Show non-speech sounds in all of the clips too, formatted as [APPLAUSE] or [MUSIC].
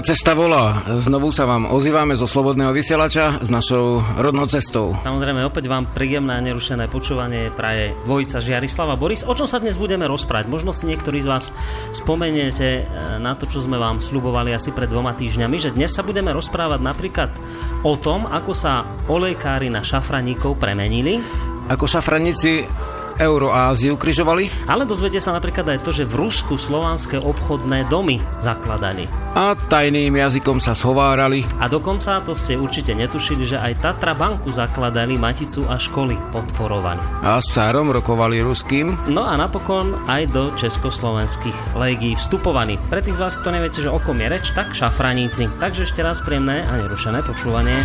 Rodná cesta volá. Znovu sa vám ozývame zo Slobodného vysielača s našou rodnou cestou. Samozrejme, opäť vám príjemné a nerušené počúvanie praje dvojica Žiarislava Boris. O čom sa dnes budeme rozprávať? Možno si niektorí z vás spomeniete eh, na to, čo sme vám slubovali asi pred dvoma týždňami, že dnes sa budeme rozprávať napríklad o tom, ako sa olejkári na šafraníkov premenili. Ako šafraníci Euroáziu križovali. Ale dozviete sa napríklad aj to, že v Rusku slovanské obchodné domy zakladali. A tajným jazykom sa schovárali. A dokonca, to ste určite netušili, že aj Tatra banku zakladali, Maticu a školy podporovali. A s cárom rokovali ruským. No a napokon aj do československých legií vstupovali. Pre tých z vás, kto neviete, že o kom je reč, tak šafraníci. Takže ešte raz príjemné a nerušené počúvanie.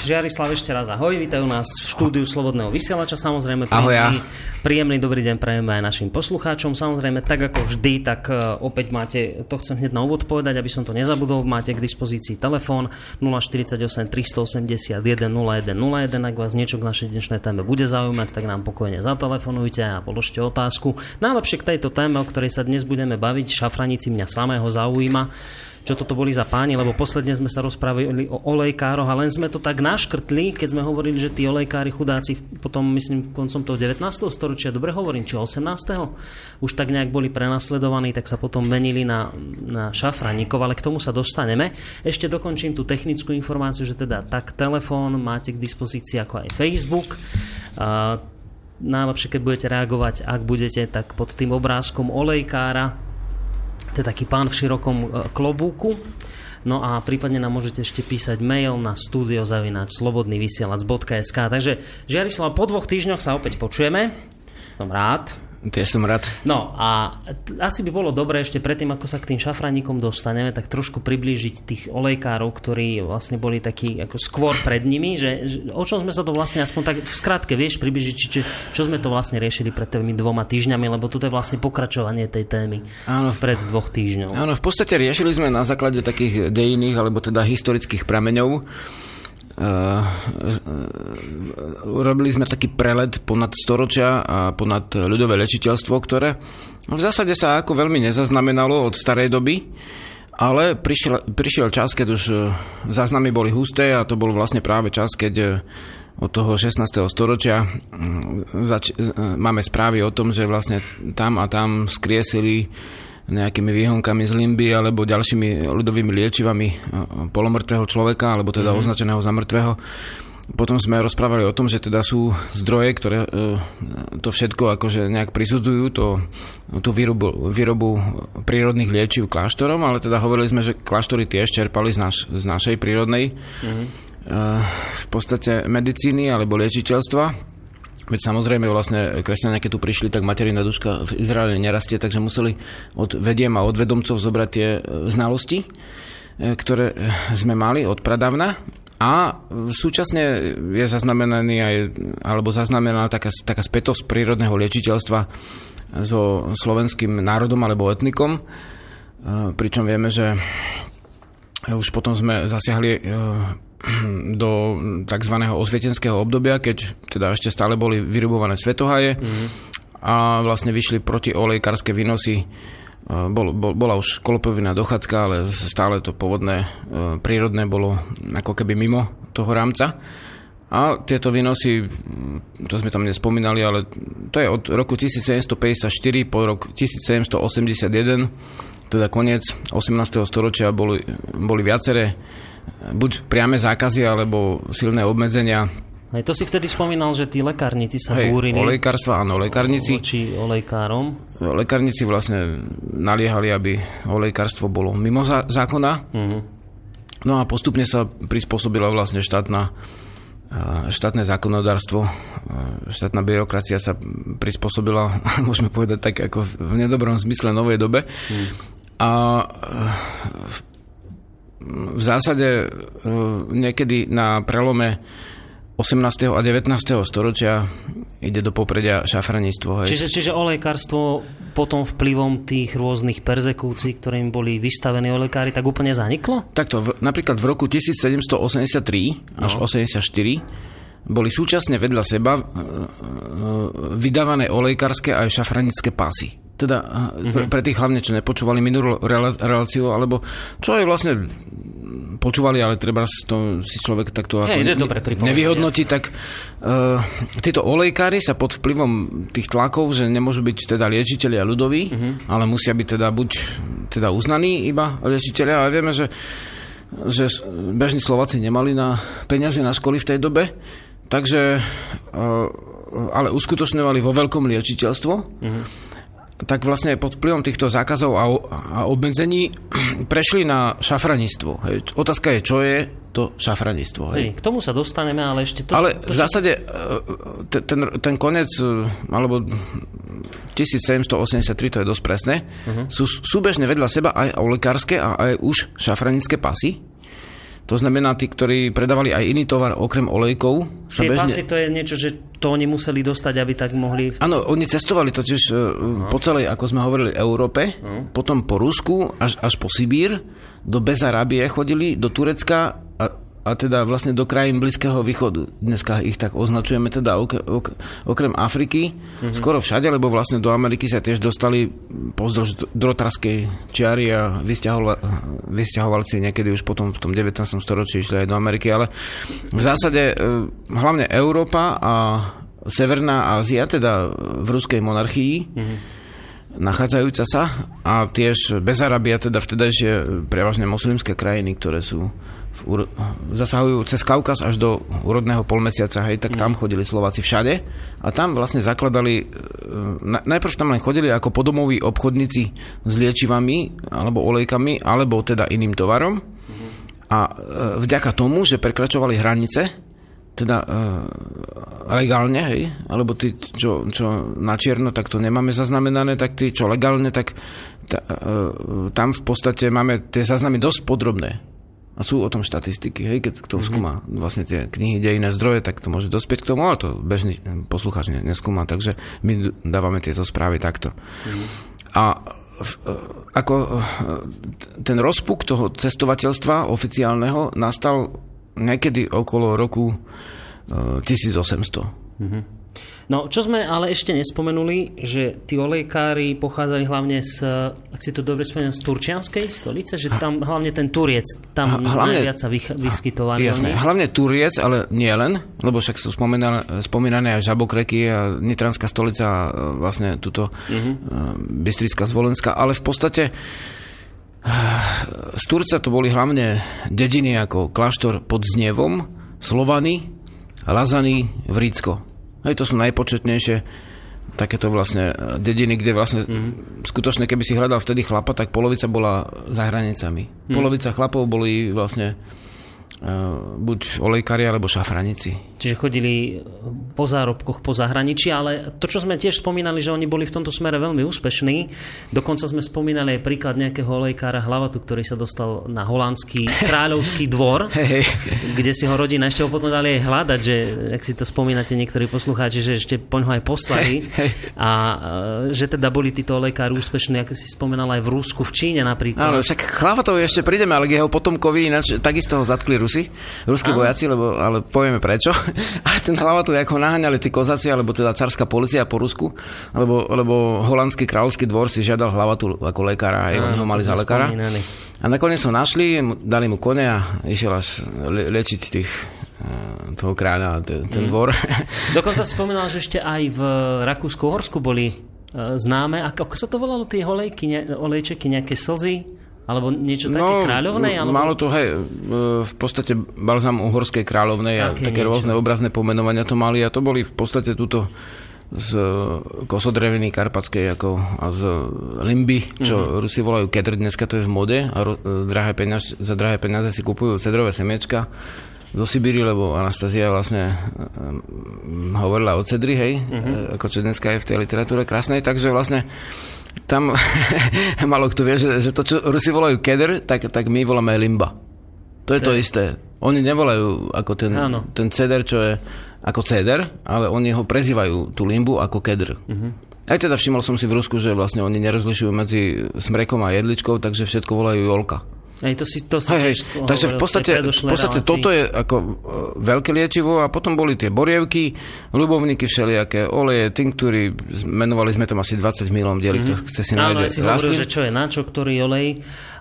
Tak, Žiarislav, ešte raz ahoj, vítajú nás v štúdiu Slobodného vysielača, samozrejme. Ahoj, príjemný, príjemný dobrý deň prejeme aj našim poslucháčom. Samozrejme, tak ako vždy, tak uh, opäť máte, to chcem hneď na úvod povedať, aby som to nezabudol, máte k dispozícii telefón 048 381 0101, ak vás niečo k našej dnešnej téme bude zaujímať, tak nám pokojne zatelefonujte a položte otázku. Najlepšie k tejto téme, o ktorej sa dnes budeme baviť, šafranici mňa samého zaujíma čo toto boli za páni, lebo posledne sme sa rozprávali o olejkároch a len sme to tak naškrtli, keď sme hovorili, že tí olejkári chudáci potom, myslím, koncom toho 19. storočia, dobre hovorím, či 18. už tak nejak boli prenasledovaní, tak sa potom menili na, na šafraníkov, ale k tomu sa dostaneme. Ešte dokončím tú technickú informáciu, že teda tak telefón máte k dispozícii ako aj Facebook. Uh, najlepšie, keď budete reagovať, ak budete, tak pod tým obrázkom olejkára to je taký pán v širokom e, klobúku. No a prípadne nám môžete ešte písať mail na studiozavináč.slobodnyvysielac.sk Takže Žiarislav, po dvoch týždňoch sa opäť počujeme. Som rád. Ja som rád. No a asi by bolo dobré ešte predtým, ako sa k tým šafraníkom dostaneme, tak trošku priblížiť tých olejkárov, ktorí vlastne boli takí ako skôr pred nimi, že, že o čom sme sa to vlastne aspoň tak v skratke vieš približiť, či, či, čo sme to vlastne riešili pred tými dvoma týždňami, lebo toto je vlastne pokračovanie tej témy Áno, spred dvoch týždňov. Áno, v podstate riešili sme na základe takých dejinných alebo teda historických prameňov Uh, urobili sme taký prelet ponad storočia a ponad ľudové lečiteľstvo, ktoré v zásade sa ako veľmi nezaznamenalo od starej doby, ale prišiel, prišiel čas, keď už záznamy boli husté a to bol vlastne práve čas, keď od toho 16. storočia zač- máme správy o tom, že vlastne tam a tam skriesili nejakými výhonkami z limby alebo ďalšími ľudovými liečivami e, polomrtvého človeka, alebo teda mm-hmm. označeného za mŕtvého. Potom sme rozprávali o tom, že teda sú zdroje, ktoré e, to všetko akože nejak prisudzujú, to, tú výrobu, výrobu prírodných liečiv kláštorom, ale teda hovorili sme, že kláštory tiež čerpali z, naš, z našej prírodnej mm-hmm. v podstate medicíny alebo liečiteľstva. Veď samozrejme vlastne kresťania, keď tu prišli, tak materina duška v Izraeli nerastie, takže museli od vediem a od vedomcov zobrať tie e, znalosti, e, ktoré sme mali od pradávna. A súčasne je zaznamenaný aj, alebo zaznamená taká, taká spätosť prírodného liečiteľstva so slovenským národom alebo etnikom. Pričom vieme, že už potom sme zasiahli [CLEARS THROAT] do tzv. osvietenského obdobia, keď teda ešte stále boli vyrubované svetohaje mm-hmm. a vlastne vyšli proti olejkárske výnosy. Bol, bol, bola už kolopovinná dochádzka, ale stále to pôvodné prírodné bolo ako keby mimo toho rámca. A tieto výnosy, to sme tam nespomínali, ale to je od roku 1754 po rok 1781, teda koniec 18. storočia boli, boli viaceré buď priame zákazy alebo silné obmedzenia Hej, to si vtedy spomínal, že tí lekárnici sa Hej, búrili olejkarstva, áno, lekárnici. voči olejkárom. Lekárnici vlastne naliehali, aby olejkarstvo bolo mimo zá- zákona. Mhm. No a postupne sa prispôsobila vlastne štátna, štátne zákonodárstvo, štátna byrokracia sa prispôsobila, [LAUGHS] môžeme povedať tak ako v nedobrom zmysle novej dobe. A e, v, v zásade e, niekedy na prelome 18. a 19. storočia ide do popredia šafraníctvo. Hej. Čiže, čiže olejkárstvo potom vplyvom tých rôznych perzekúcií, ktorým boli vystavení olejkári, tak úplne zaniklo? Takto, v, napríklad v roku 1783 až No. 84 boli súčasne vedľa seba e, e, vydávané olejkárske aj šafranické pásy. Teda Mhm. pre, pre tých hlavne, čo nepočúvali minulú reláciu, alebo čo aj vlastne počúvali, ale treba to si človek takto ako dobre pripomenúť, nevyhodnotí, tak uh, títo olejkári sa pod vplyvom tých tlakov, že nemôžu byť teda liečiteľia ľudoví, Mhm. ale musia byť teda buď teda uznaní iba liečiteľia, ale vieme, že že bežní Slováci nemali na peniaze na školy v tej dobe, takže uh, ale uskutočňovali vo veľkom liečiteľstvo. Tak vlastne pod vplyvom týchto zákazov a, a obmedzení [CLEARS THROAT] prešli na šafranistvo. Hej. Otázka je, čo je to šafranistvo. Hej. K tomu sa dostaneme, ale ešte to... Ale to v zásade e, te- ten, ten konec, e, alebo 1783, to je dosť presné, uh-huh. sú súbežne vedľa seba aj olekárske a aj už šafranické pasy. To znamená, tí, ktorí predávali aj iný tovar okrem olejkov, Tie bežne... pasy to je niečo, že to oni museli dostať, aby tak mohli... Áno, oni cestovali totiž uh, po celej, ako sme hovorili, Európe, potom po Rusku až, až po Sibír, do Bezarábie chodili, do Turecka a, teda vlastne do krajín Blízkeho východu. Dneska ich tak označujeme teda ok, ok, okrem Afriky, skoro všade, lebo vlastne do Ameriky sa tiež dostali pozdĺž drotarskej čiary a vysťahoval, vysťahovali si niekedy už potom v tom 19. storočí išli aj do Ameriky, ale v zásade e, hlavne Európa a Severná Ázia, teda v ruskej monarchii, nachádzajúca sa a tiež Bezarabia, teda vtedajšie prevažne moslimské krajiny, ktoré sú zasahujú cez Kaukaz až do úrodného polmesiaca, hej, tak tam chodili Slováci všade. A tam vlastne zakladali, e, na, najprv tam len chodili ako podomoví obchodníci s liečivami alebo olejkami, alebo teda iným tovarom. A e, vďaka tomu, že prekračovali hranice, teda e, legálne, hej, alebo tí, čo, čo na čierno, tak to nemáme zaznamenané, tak tí, čo legálne, tak ta, e, tam v podstate máme tie záznamy dosť podrobné. A sú o tom štatistiky, hej, keď kto skúma vlastne tie knihy, dejné zdroje, tak to môže dospieť k tomu, ale to bežný poslucháč ne- neskúma, takže my dávame tieto správy takto. A v, e, ako e, ten rozpuk toho cestovateľstva oficiálneho nastal niekedy okolo roku e, 1800. No, čo sme ale ešte nespomenuli, že tí olejkári pochádzajú hlavne z, ak si to dobre spomínam, z turčianskej stolice, že tam hlavne ten Turiec, tam hlavne- najviac sa vych- vyskytovali Jasné, hlavne Turiec, ale nie len, lebo však sú spomínané, spomínané aj Žabokreky a Nitranská stolica e, vlastne tuto uh-huh. Bystrická Zvolenská, ale v podstate eh, z Turca to boli hlavne dediny ako kláštor pod Znievom, Slovany, Lazany, Vrícko. Hej, to sú najpočetnejšie takéto vlastne e, dediny, kde vlastne mm. skutočne, keby si hľadal vtedy chlapa, tak polovica bola za hranicami. Mm. Polovica chlapov boli vlastne uh, buď olejkári alebo šafranici. Čiže chodili po zárobkoch po zahraničí, ale to, čo sme tiež spomínali, že oni boli v tomto smere veľmi úspešní. Dokonca sme spomínali aj príklad nejakého olejkára Hlavatu, ktorý sa dostal na holandský [LAUGHS] kráľovský dvor, hej. kde si ho rodina ešte ho potom dali aj hľadať, že, ak si to spomínate niektorí poslucháči, že ešte poň ho aj poslali. Hej. A e, že teda boli títo olejkári úspešní, ako si spomínal aj v Rusku, v Číne napríklad. Áno, však Chlavatov ešte prídeme, ale k jeho potomkovi ináč takisto ho zatkli Rusi, ruskí Áno. vojaci, lebo, ale povieme prečo. [LAUGHS] A ten Hlavatov, ako naháňali tí kozáci, alebo teda carská policia po Rusku, lebo, lebo holandský kráľovský dvor si žiadal Hlavatu ako lekára, aj oni ho mali za lekára. spomínali. A nakoniec ho našli, dali mu kone a išiel až le- liečiť tých, eh, toho kráľa, ten, ten dvor. [LAUGHS] Dokonca spomínal, že ešte aj v Rakúsku-Horsku boli e, známe. Ako, ako sa to volalo, tie olejky, ne, olejčeky, nejaké slzy? Alebo niečo také No, kráľovnej? Alebo... Malo to, hej, e, v podstate balzam uhorskej kráľovnej a Také niečo. rôzne obrazné pomenovania to mali a to boli v podstate túto z kosodreviny karpatskej ako, a z limby, čo Mhm. mm-hmm. Rusi volajú kedr, dneska to je v mode a ro, e, drahé peniaz, za drahé peniaze si kupujú cedrové semiečka zo Sibíry, lebo Anastázia vlastne um, hovorila o cedri, hej, Mhm. mm-hmm. ako čo dneska je v tej literatúre krásnej, takže vlastne tam [LAUGHS] malo kto vie, že, že to, čo Rusi volajú keder, tak, tak my voláme limba. To je to, isté. Oni nevolajú ako ten, Áno. ten ceder, čo je ako ceder, ale oni ho prezývajú tú limbu ako kedr. Mhm. Uh-huh. Aj teda všimol som si v Rusku, že vlastne oni nerozlišujú medzi smrekom a jedličkou, takže všetko volajú jolka. Hej, to si, to si Hej, hej. Takže v podstate, v podstate relácii. toto je ako e, veľké liečivo a potom boli tie borievky, ľubovníky všelijaké, oleje, tinktúry, menovali sme tam asi 20 milom dieli, kto chce si Mhm. Áno, nájde aj si hovoril, že čo je na čo, ktorý olej.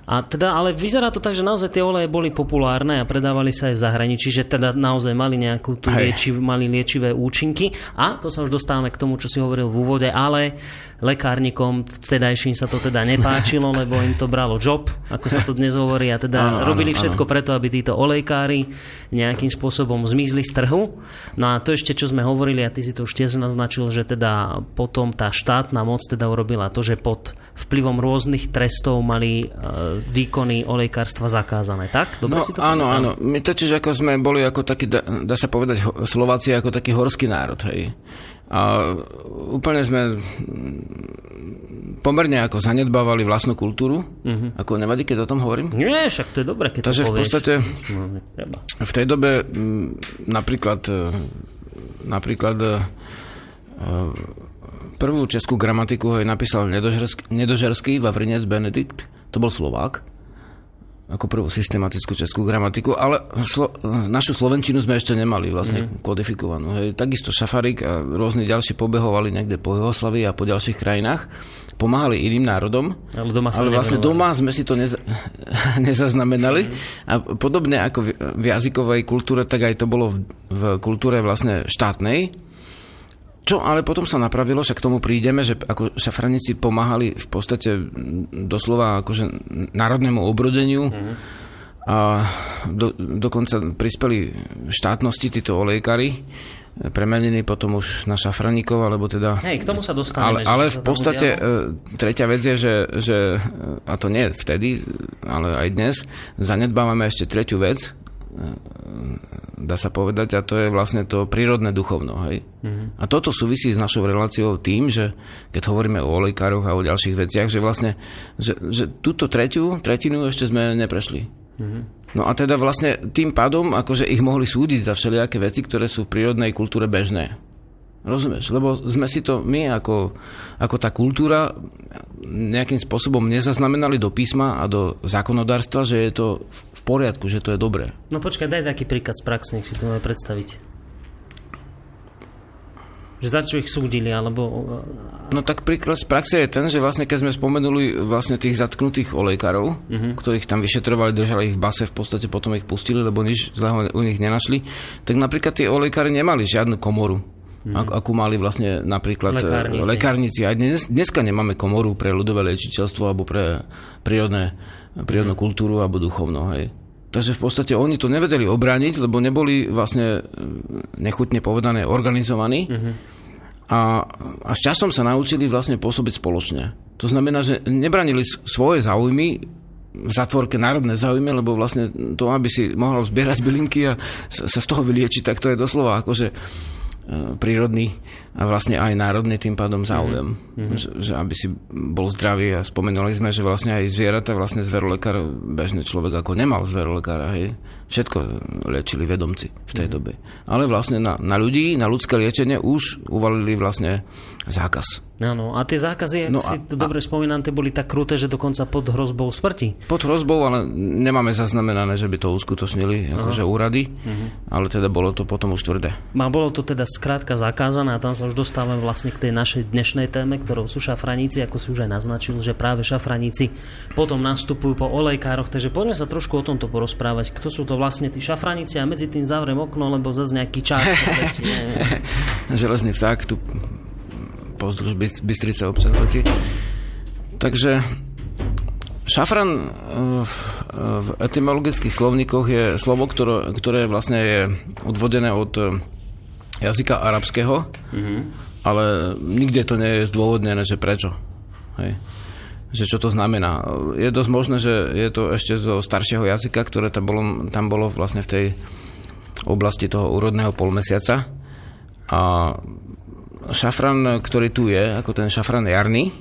A teda, ale vyzerá to tak, že naozaj tie oleje boli populárne a predávali sa aj v zahraničí, že teda naozaj mali nejakú tú liečiv, mali liečivé účinky. A to sa už dostávame k tomu, čo si hovoril v úvode, ale lekárnikom vtedajším sa to teda nepáčilo, [LAUGHS] lebo im to bralo job, ako sa to dnes hovorí, a teda Áno, áno, robili áno. všetko preto, aby títo olejkári nejakým spôsobom zmizli z trhu. No a to ešte, čo sme hovorili, a ty si to už tiež naznačil, že teda potom tá štátna moc teda urobila to, že pod vplyvom rôznych trestov mali e, výkony olejkárstva zakázané, tak? Dobre No si to áno, pamätám? áno. My totiž ako sme boli ako taký, dá, dá sa povedať, Slováci ako taký horský národ, hej. A úplne sme pomerne ako zanedbávali vlastnú kultúru. Uh-huh. Ako nevadí, keď o tom hovorím? Nie, však to je dobré, keď Takže to v povieš. podstate No, netreba. v tej dobe napríklad e, napríklad e, prvú českú gramatiku hej, napísal Nedožerský, Nedožerský Vavrinec Benedikt, to bol Slovák. Ako prvú systematickú českú gramatiku, ale slo, našu slovenčinu sme ešte nemali vlastne mm. kodifikovanú. Hej. Takisto Šafarik a rôzni ďalší pobehovali niekde po Jugoslavii a po ďalších krajinách, pomáhali iným národom, Ale doma ale vlastne doma sme si to neza, [LAUGHS] nezaznamenali. A podobne ako v, v jazykovej kultúre, tak aj to bolo v, v kultúre vlastne štátnej, čo ale potom sa napravilo, však k tomu prídeme, že ako šafranici pomáhali v podstate mm, doslova akože národnému obrodeniu. A do, dokonca prispeli štátnosti títo olejkári, premenení potom už na šafraníkov, alebo teda... Hej, k tomu sa Ale, dostaneme. ale sa v podstate e, tretia vec je, že, že, a to nie vtedy, ale aj dnes, zanedbávame ešte tretiu vec, dá sa povedať, a to je vlastne to prírodné duchovno. Hej? Mm-hmm. A toto súvisí s našou reláciou tým, že keď hovoríme o olejkároch a o ďalších veciach, že vlastne, že, že túto tretiu, tretinu ešte sme neprešli. Mm-hmm. No a teda vlastne tým pádom, akože ich mohli súdiť za všelijaké veci, ktoré sú v prírodnej kultúre bežné. Rozumieš? Lebo sme si to my ako, ako tá kultúra nejakým spôsobom nezaznamenali do písma a do zákonodárstva, že je to v poriadku, že to je dobré. No počkaj, daj taký príklad z praxe, nech si to máme predstaviť. Že za čo ich súdili, alebo... No tak príklad z praxe je ten, že vlastne keď sme spomenuli vlastne tých zatknutých olejkárov, uh-huh. ktorých tam vyšetrovali, držali ich v base, v podstate potom ich pustili, lebo nič zlého u nich nenašli, tak napríklad tí olejkári nemali žiadnu komoru. Uh-huh. Akú mali vlastne napríklad e, Lekárnici. lekárnici. Aj dnes, dneska nemáme komoru pre ľudové liečiteľstvo alebo pre prírodné, prírodnú kultúru alebo duchovno. Hej. Takže v podstate oni to nevedeli obrániť, lebo neboli vlastne e, nechutne povedané organizovaní. Uh-huh a, a s časom sa naučili vlastne pôsobiť spoločne. To znamená, že nebranili svoje záujmy v zatvorke národné záujmy, lebo vlastne to, aby si mohol zbierať bylinky a sa, sa z toho vyliečiť, tak to je doslova akože e, prírodný a vlastne aj národný tým pádom záujem. Mm-hmm. Že, že aby si bol zdravý a spomenuli sme, že vlastne aj zvieratá, vlastne zverolekár, bežný človek ako nemal zverolekára, hej. Všetko liečili vedomci v tej mm-hmm. dobe. Ale vlastne na, na ľudí, na ľudské liečenie už uvalili vlastne zákaz. Áno, a tie zákazy, ak No si a- to dobre spomínam, tie boli tak kruté, že dokonca pod hrozbou smrti. Pod hrozbou, ale nemáme zaznamenané, že by to uskutočnili akože úrady, ale teda bolo to potom už tvrdé. A bolo to teda skrátka zakázané a tam sa už dostávame vlastne k tej našej dnešnej téme, ktorou sú šafraníci, ako si už aj naznačil, že práve šafraníci potom nastupujú po olejkároch, takže poďme sa trošku o tomto porozprávať. Kto sú to vlastne tí šafraníci a medzi tým zavriem okno, lebo zase nejaký [LAUGHS] nie, Železný vták tu pozdĺž Bys- Bystrice občas letí. Takže Šafran e, v, v etymologických slovníkoch je slovo, ktoré, ktoré vlastne je odvodené od e, jazyka arabského, mm-hmm. ale nikde to nie je zdôvodnené, že prečo. Hej. Že čo to znamená. Je dosť možné, že je to ešte zo staršieho jazyka, ktoré tam bolo, tam bolo vlastne v tej oblasti toho úrodného polmesiaca. A šafran, ktorý tu je, ako ten šafran jarný,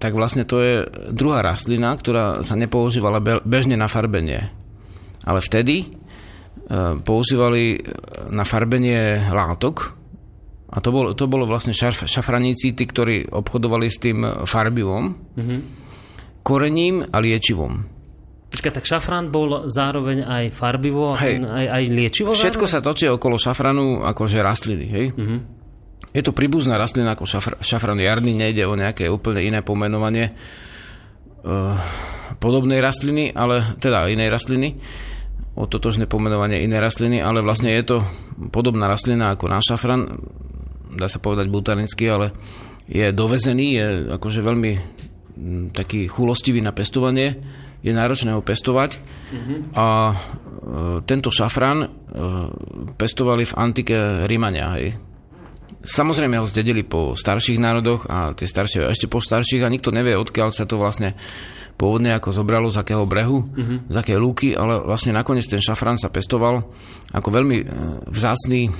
tak vlastne to je druhá rastlina, ktorá sa nepoužívala bežne na farbenie. Ale vtedy používali na farbenie látok a to bolo, to bolo vlastne šaf, šafraníci, tí, ktorí obchodovali s tým farbivom, mm-hmm. korením a liečivom. Počkaj, tak šafrán bol zároveň aj farbivo, hej, aj, aj liečivo? Všetko zároveň? sa točí okolo šafranu akože rastliny, hej? Mm-hmm. Je to príbuzná rastlina ako šafr, šafran jarný, nejde o nejaké úplne iné pomenovanie uh, podobnej rastliny, ale teda inej rastliny, o totožné pomenovanie inej rastliny, ale vlastne je to podobná rastlina ako náš šafran, dá sa povedať botanicky, ale je dovezený, je akože veľmi taký chulostivý na pestovanie, je náročné ho pestovať. Mm-hmm. a e, tento šafran e, pestovali v antike Rímania, hej. Samozrejme ho zdedili po starších národoch a tie staršie ešte po starších a nikto nevie, odkiaľ sa to vlastne pôvodne ako zobralo, z akého brehu, uh-huh. z akej lúky, ale vlastne nakoniec ten šafrán sa pestoval ako veľmi e, vzácný e,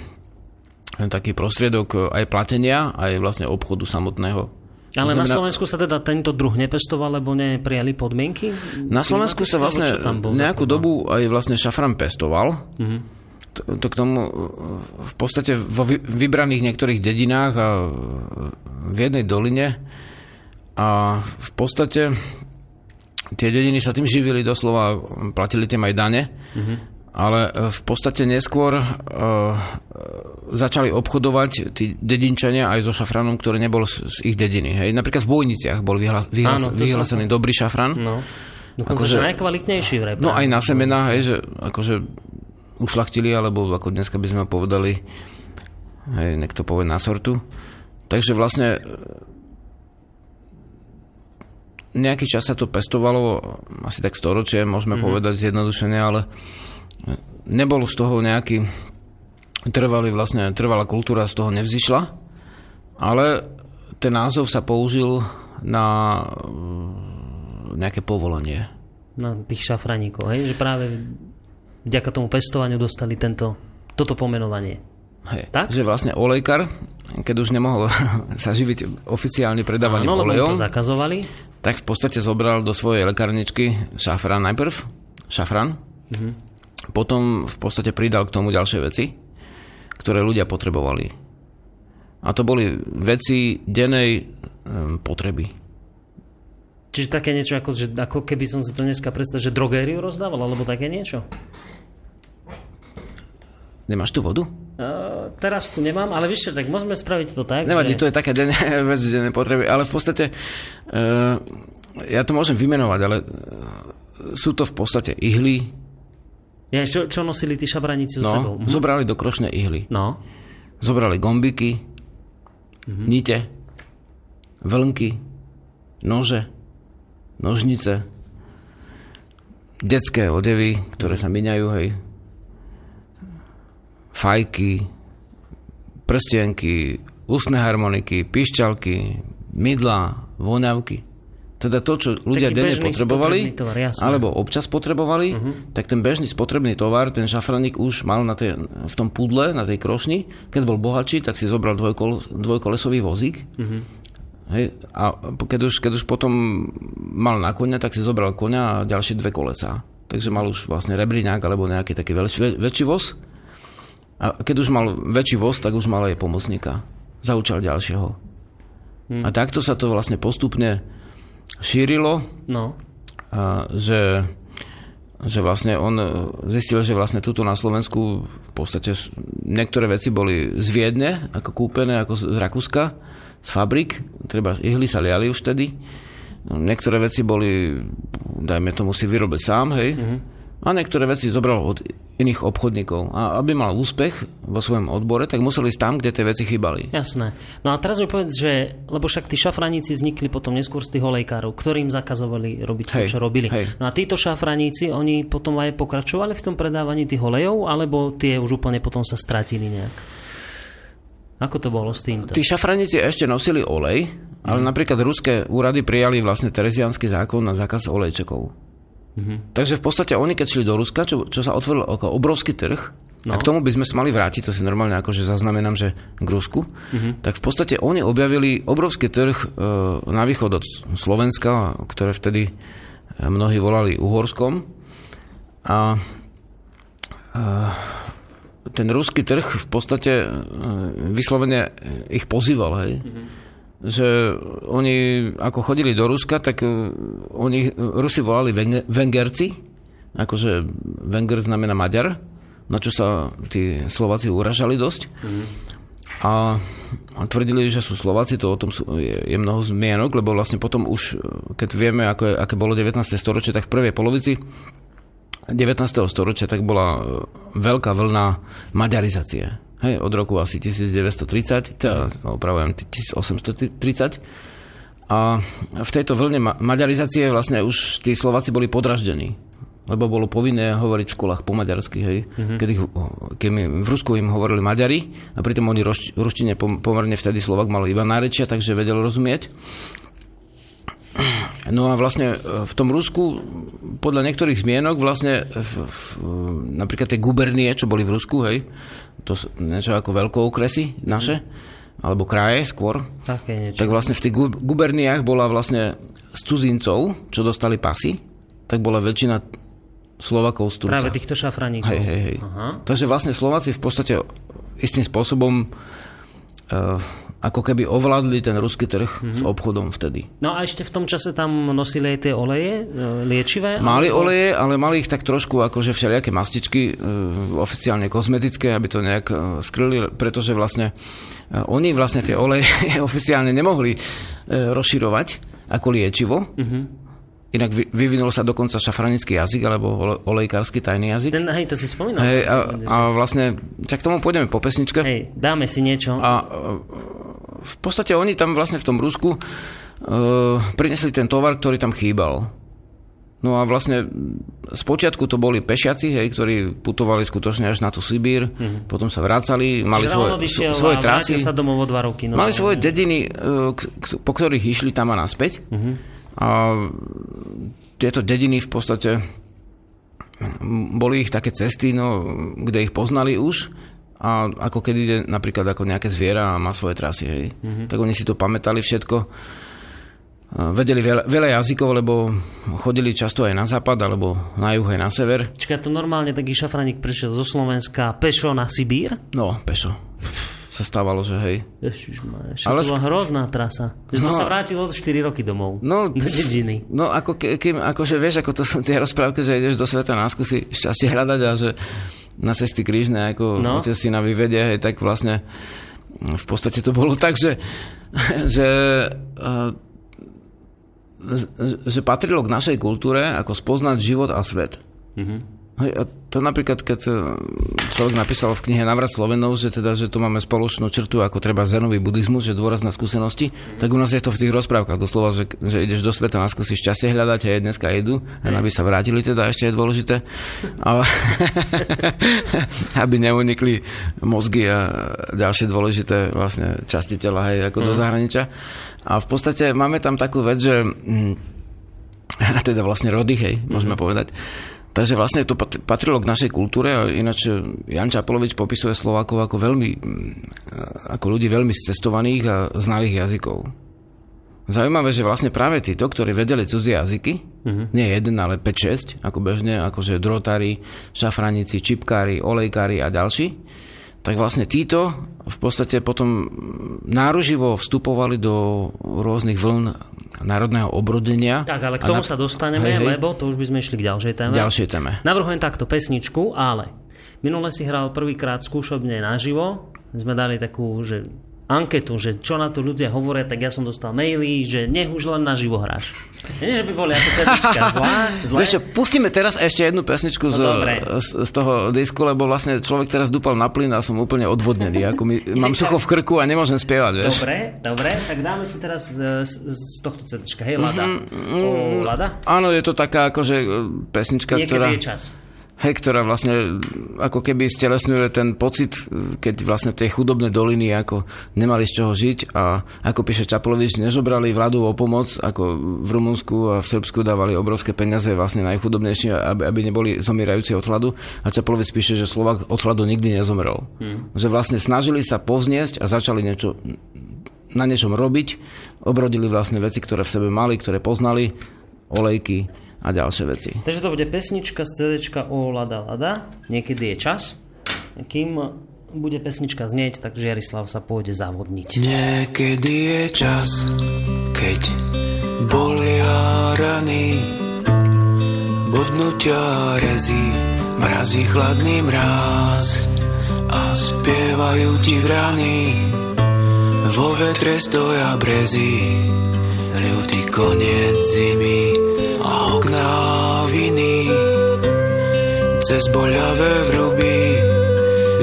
taký prostriedok e, aj platenia, aj vlastne obchodu samotného. Ale znamená, na Slovensku sa teda tento druh nepestoval, lebo neprijali podmienky? Na Slovensku sa vlastne nejakú dobu aj vlastne šafrán pestoval. To, to k tomu v podstate vo vybraných niektorých dedinách a v jednej doline a v podstate tie dediny sa tým živili doslova, platili tým aj dane, mm-hmm. ale v podstate neskôr uh, začali obchodovať tí dedinčania aj so šafranom, ktorý nebol z, z ich dediny. Hej. Napríklad v Bojniciach bol vyhlas, vyhlas, Áno, vyhlasený som... dobrý šafran. No. Dokonca, akože, najkvalitnejší vraj. No aj na semena, hej, že akože ušlachtili, alebo ako dneska by sme povedali, hej, niekto povie na sortu. Takže vlastne e, nejaký čas sa to pestovalo, asi tak storočie, môžeme mm-hmm. povedať zjednodušene, ale nebol z toho nejaký trvalý vlastne, trvalá kultúra z toho nevzýšla, ale ten názov sa použil na e, nejaké povolenie. Na tých šafraníkov, hej? Že práve vďaka tomu pestovaniu dostali tento, toto pomenovanie. Hej, tak? Že vlastne olejkar, keď už nemohol [LAUGHS] sa živiť oficiálne predávaním Áno, olejom, to zakazovali. Tak v podstate zobral do svojej lekárničky šafrán najprv, šafrán, mm-hmm. potom v podstate pridal k tomu ďalšie veci, ktoré ľudia potrebovali. A to boli veci dennej um, potreby. Čiže také niečo, ako, že, ako keby som si to dneska predstavil, že drogériu rozdával, alebo také niečo? Nemáš tu vodu? Uh, teraz tu nemám, ale čo, tak môžeme spraviť to tak. Nevadí, že... to je také denné, [LAUGHS] vec denné potreby, ale v podstate uh, ja to môžem vymenovať, ale uh, sú to v podstate ihly. Ja, čo, čo nosili tí šabraníci so no, sebou? Mhm. Zobrali do krošne ihly. No. Zobrali gombiky, mm-hmm. nite, vlnky, nože, nožnice, detské odevy, ktoré sa miňajú, hej, fajky, prstienky, ústne harmoniky, pišťalky, mydla, voňavky. Teda to, čo ľudia Taký denne potrebovali, tovar, alebo občas potrebovali, uh-huh. tak ten bežný spotrebný tovar, ten šafraník už mal na tej, v tom pudle, na tej krošni. Keď bol bohatší, tak si zobral dvojkol, dvojkolesový vozík uh-huh. Hej, a keď už, keď už potom mal na konia, tak si zobral konia a ďalšie dve kolesa. Takže mal už vlastne rebriňák alebo nejaký taký väčší, väčší voz. A keď už mal väčší voz, tak už mal aj pomocníka. Zaučal ďalšieho. Hmm. A takto sa to vlastne postupne šírilo. No. A, že, že vlastne on zistil, že vlastne tuto na Slovensku v podstate niektoré veci boli z Viedne, ako kúpené, ako z Rakúska z fabrik, treba ihly sa liali už tedy. Niektoré veci boli, dajme tomu si vyrobiť sám, hej. Mm-hmm. A niektoré veci zobral od iných obchodníkov. A aby mal úspech vo svojom odbore, tak museli ísť tam, kde tie veci chýbali. Jasné. No a teraz mi povedz, že, lebo však tí šafraníci vznikli potom neskôr z tých olejkárov, ktorým zakazovali robiť to, Hej, čo robili. hej. No a títo šafraníci, oni potom aj pokračovali v tom predávaní tých olejov, alebo tie už úplne potom sa stratili nejak? Ako to bolo s týmto? Tí šafraníci ešte nosili olej, ale napríklad ruské úrady prijali vlastne tereziánsky zákon na zákaz olejčekov. Takže v podstate oni, keď šli do Ruska, čo, čo sa otvoril ako obrovský trh, no. a k tomu by sme sa mali vrátiť, to si normálne akože zaznamenám, že k Rusku, tak v podstate oni objavili obrovský trh e, na východ od Slovenska, ktoré vtedy e, mnohí volali Uhorskom. A e, ten ruský trh v podstate e, vyslovene ich pozýval, hej. Že oni ako chodili do Ruska, tak e, oni Rusi volali Veng- Vengerci, akože Venger znamená Maďar, na čo sa tí Slováci uražali dosť. A, a tvrdili, že sú Slováci, to o tom sú, je, je mnoho zmienok, lebo vlastne potom už, keď vieme, ako aké bolo 19. storočie, tak v prvej polovici 19. storočia tak bola e, veľká vlna maďarizácie. Hej, od roku asi 1930, teda opravujem 1830. A v tejto vlne ma- maďarizácie vlastne už tí Slováci boli podraždení. Lebo bolo povinné hovoriť v školách po maďarsky, hej. Mm-hmm. Keď, ich, keď v Rusku im hovorili Maďari a pritom oni roš, ruštine pom- pomerne vtedy Slovak mal iba nárečia, takže vedel rozumieť. No a vlastne v tom Rusku, podľa niektorých zmienok, vlastne v, v, napríklad tie gubernie, čo boli v Rusku, hej, to niečo ako veľkookresy naše, alebo kraje skôr, Také niečo. tak vlastne v tých gu- guberniách bola vlastne z cudzincov, čo dostali pasy, tak bola väčšina Slovakov z Turca. Práve týchto šafraníkov. Hej, hej, hej. Aha. Takže vlastne Slováci v podstate istým spôsobom ako keby ovládli ten ruský trh mm-hmm. s obchodom vtedy. No a ešte v tom čase tam nosili aj tie oleje, e, liečivé? Mali alebo- oleje, ale mali ich tak trošku akože všelijaké mastičky, uh, oficiálne kozmetické, aby to nejak skryli, pretože vlastne oni vlastne tie oleje [LAUGHS] oficiálne nemohli rozširovať ako liečivo. Mm-hmm. Inak vy, vyvinul sa dokonca šafranický jazyk alebo ole- olejkársky tajný jazyk. Ten, hej, to si spomínal. Hej, a, a vlastne, tak k tomu pôjdeme po pesničke. Hej, dáme si niečo. A e, v podstate oni tam vlastne v tom Rusku uh, prinesli ten tovar, ktorý tam chýbal. No a vlastne z počiatku to boli pešiaci, hej, ktorí putovali skutočne až na tú Sibír, mm-hmm. potom sa vracali, mali Čiže svoje, odišiel svoje trasy. sa domov o dva roky. No, Mali svoje dediny, uh, k- k- po ktorých išli tam a naspäť. Uh-huh. A tieto dediny v podstate boli ich také cesty, no, kde ich poznali už. A ako keď ide napríklad ako nejaké zviera a má svoje trasy, hej. Uh-huh. Tak oni si to pamätali všetko. Vedeli veľa, veľa jazykov, lebo chodili často aj na západ, alebo na juh aj na sever. Čaká, to normálne taký šafraník prišiel zo Slovenska pešo na Sibír? No, pešo. [LAUGHS] Sa stávalo, že hej. Ježišmarja, Ale to bola hrozná trasa. Že to No. sa vrátilo za 4 roky domov. No, do dediny. No ako ke, kým, akože vieš, ako to sú tie rozprávky, že ideš do sveta na skúsi šťastie hľadať a že na cesty krížne, ako No. otec si na vyvedie, hej, tak vlastne v podstate to bolo [LAUGHS] tak, že, že, eh, že- patrilo k našej kultúre ako spoznať život a svet. Hej, a to napríklad, keď e, človek napísal v knihe Navrat Slovenov, že, teda, že tu máme spoločnú črtu ako treba zenový buddhizmus, že dôraz na skúsenosti, tak u nás je to v tých rozprávkach doslova, že, že ideš do sveta na skúsi šťastie hľadať a dneska idú, len aby sa vrátili teda, ešte je dôležité. A, [LAUGHS] aby neunikli mozgy a ďalšie dôležité vlastne časti tela, hej, ako do zahraničia. A v podstate máme tam takú vec, že mm, [LAUGHS] teda vlastne rody, hej, môžeme povedať. Takže vlastne to pat- patrilo k našej kultúre a ináč e, Jan Čapolovič popisuje Slovákov ako veľmi, mm, ako ľudí veľmi cestovaných a znalých jazykov. Zaujímavé, že vlastne práve títo, ktorí vedeli cudzie jazyky, uh-huh. nie jeden, ale 5-6, ako bežne, akože drotári, šafranici, čipkári, olejkári a ďalší, tak vlastne títo v podstate potom náruživo vstupovali do rôznych vln národného obrodenia. Tak, ale k tomu na- sa dostaneme, Hej, hej. lebo to už by sme išli k ďalšej téme. Ďalšej téme. Navrhujem takto pesničku, ale minule si hral prvýkrát skúšobne naživo. Sme dali takú, že anketu, že čo na to ľudia hovoria, tak ja som dostal maily, že nech už len naživo hráš. Nie, že by boli ako CDčka [LAUGHS] zlá, zlé. Vieš čo, pustíme teraz ešte jednu pesničku No z, z, z toho disku, lebo vlastne človek teraz dúpal na plyn a som úplne odvodnený. Ako mi, [LAUGHS] mám sucho v krku a nemôžem spievať, vieš. Dobre, dobre, tak dáme si teraz z, z, z tohto CDčka. Hej, Lada. Mhm, O, Lada? Áno, je to taká akože e, pesnička, Niekedy ktorá... je čas. Hej, ktorá vlastne ako keby stelesňuje ten pocit, keď vlastne tie chudobné doliny ako nemali z čoho žiť a ako píše Čaplovič, nežobrali vládu o pomoc, ako v Rumunsku a v Srbsku dávali obrovské peniaze vlastne najchudobnejšie, aby, aby neboli zomierajúci od hladu. A Čaplovič píše, že Slovak od hladu nikdy nezomrel. Hmm. Že vlastne snažili sa povzniesť a začali niečo na niečom robiť, obrodili vlastne veci, ktoré v sebe mali, ktoré poznali, olejky a ďalšie veci. Takže to bude pesnička z CDčka o Lada Lada. Niekedy je čas. Kým bude pesnička znieť, tak Žiarislav sa pôjde zavodniť. Niekedy je čas, keď bolia rany, bodnutia rezí, mrazí chladný mráz a spievajú ti vrany. Vo vetre stoja brezy, ľudý koniec zimy a okná viny. Cez boľavé vruby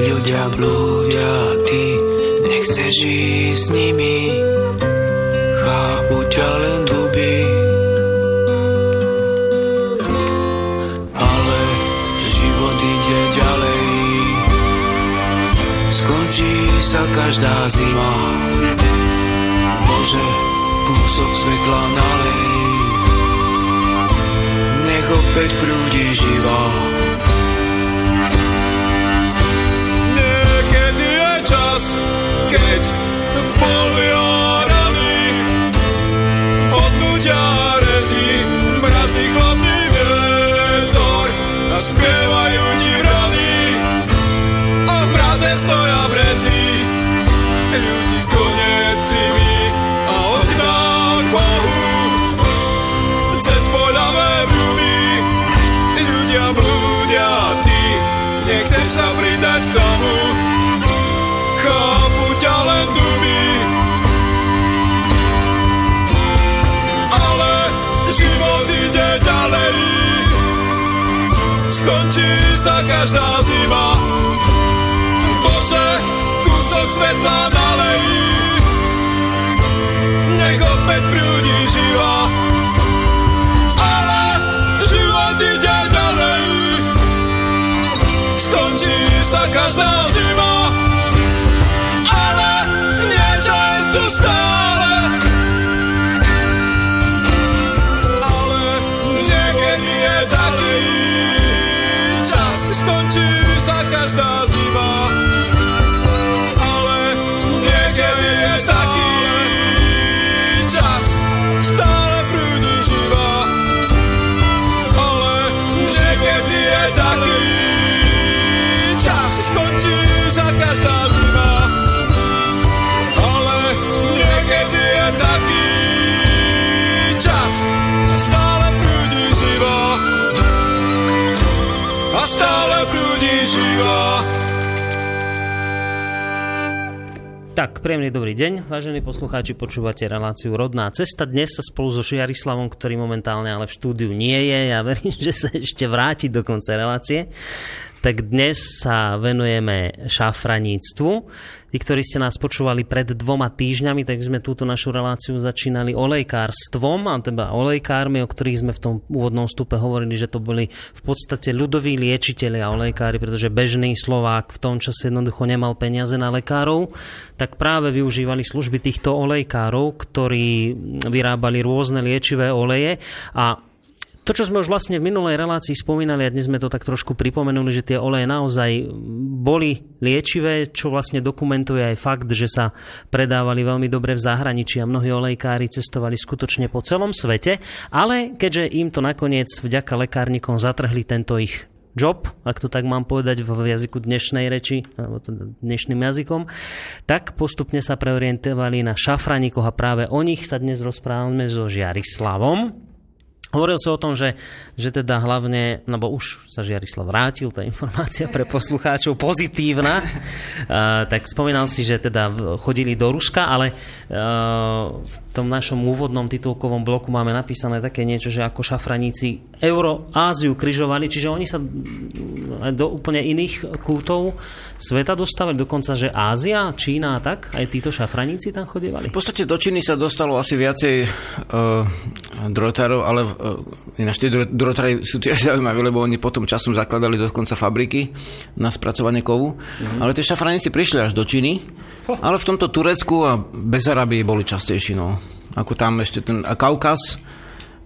ľudia blúdia, ty nechceš ísť s nimi. Chápu ťa len duby, ale život ide ďalej. Skončí sa každá zima, Bože, kúsok svetla nalej. Nech opäť prúdi živa. Niekedy je čas, keď bolia rany, odnutia rezí, mrazí chladný vietor a spievajú Skončí sa každá zima, Bože, kúsok svetla nalej. Nech opäť prúdi živa, ale život ide ďalej. Skončí sa každá Tak, príjemný dobrý deň, vážení poslucháči, počúvate reláciu Rodná cesta. Dnes sa spolu so Žiarislavom, ktorý momentálne ale v štúdiu nie je, ja verím, [LAUGHS] že sa ešte vráti do konca relácie, tak dnes sa venujeme šafraníctvu. Tí, ktorí ste nás počúvali pred dvoma týždňami, tak sme túto našu reláciu začínali olejkárstvom, a teda olejkármi, o ktorých sme v tom úvodnom stupe hovorili, že to boli v podstate ľudoví liečiteľi a olejkári, pretože bežný Slovák v tom čase jednoducho nemal peniaze na lekárov, tak práve využívali služby týchto olejkárov, ktorí vyrábali rôzne liečivé oleje a to, čo sme už vlastne v minulej relácii spomínali a dnes sme to tak trošku pripomenuli, že tie oleje naozaj boli liečivé, čo vlastne dokumentuje aj fakt, že sa predávali veľmi dobre v zahraničí a mnohí olejkári cestovali skutočne po celom svete, ale keďže im to nakoniec vďaka lekárnikom zatrhli tento ich job, ak to tak mám povedať v jazyku dnešnej reči, alebo dnešným jazykom, tak postupne sa preorientovali na šafraníkoch a práve o nich sa dnes rozprávame so Žiarislavom. Hovoril si o tom, že, že teda hlavne, no bo už sa Žiarislav vrátil, tá informácia pre poslucháčov pozitívna, [LAUGHS] uh, tak spomínal si, že teda chodili do Ruska, ale uh, v tom našom úvodnom titulkovom bloku máme napísané také niečo, že ako šafraníci Euro-Áziu križovali, čiže oni sa do úplne iných kútov sveta dostávali, dokonca, že Ázia, Čína a tak, aj títo šafraníci tam chodievali? V podstate do Číny sa dostalo asi viacej uh, drotárov, ale ináč tie drotári sú tiež [LAUGHS] zaujímavé, lebo oni potom časom zakladali dokonca fabriky na spracovanie kovu. Mm-hmm. Ale tie šafraníci prišli až do Číny, ale v tomto Turecku a Bezarabii boli častejší. No. Ako tam ešte ten Kaukaz.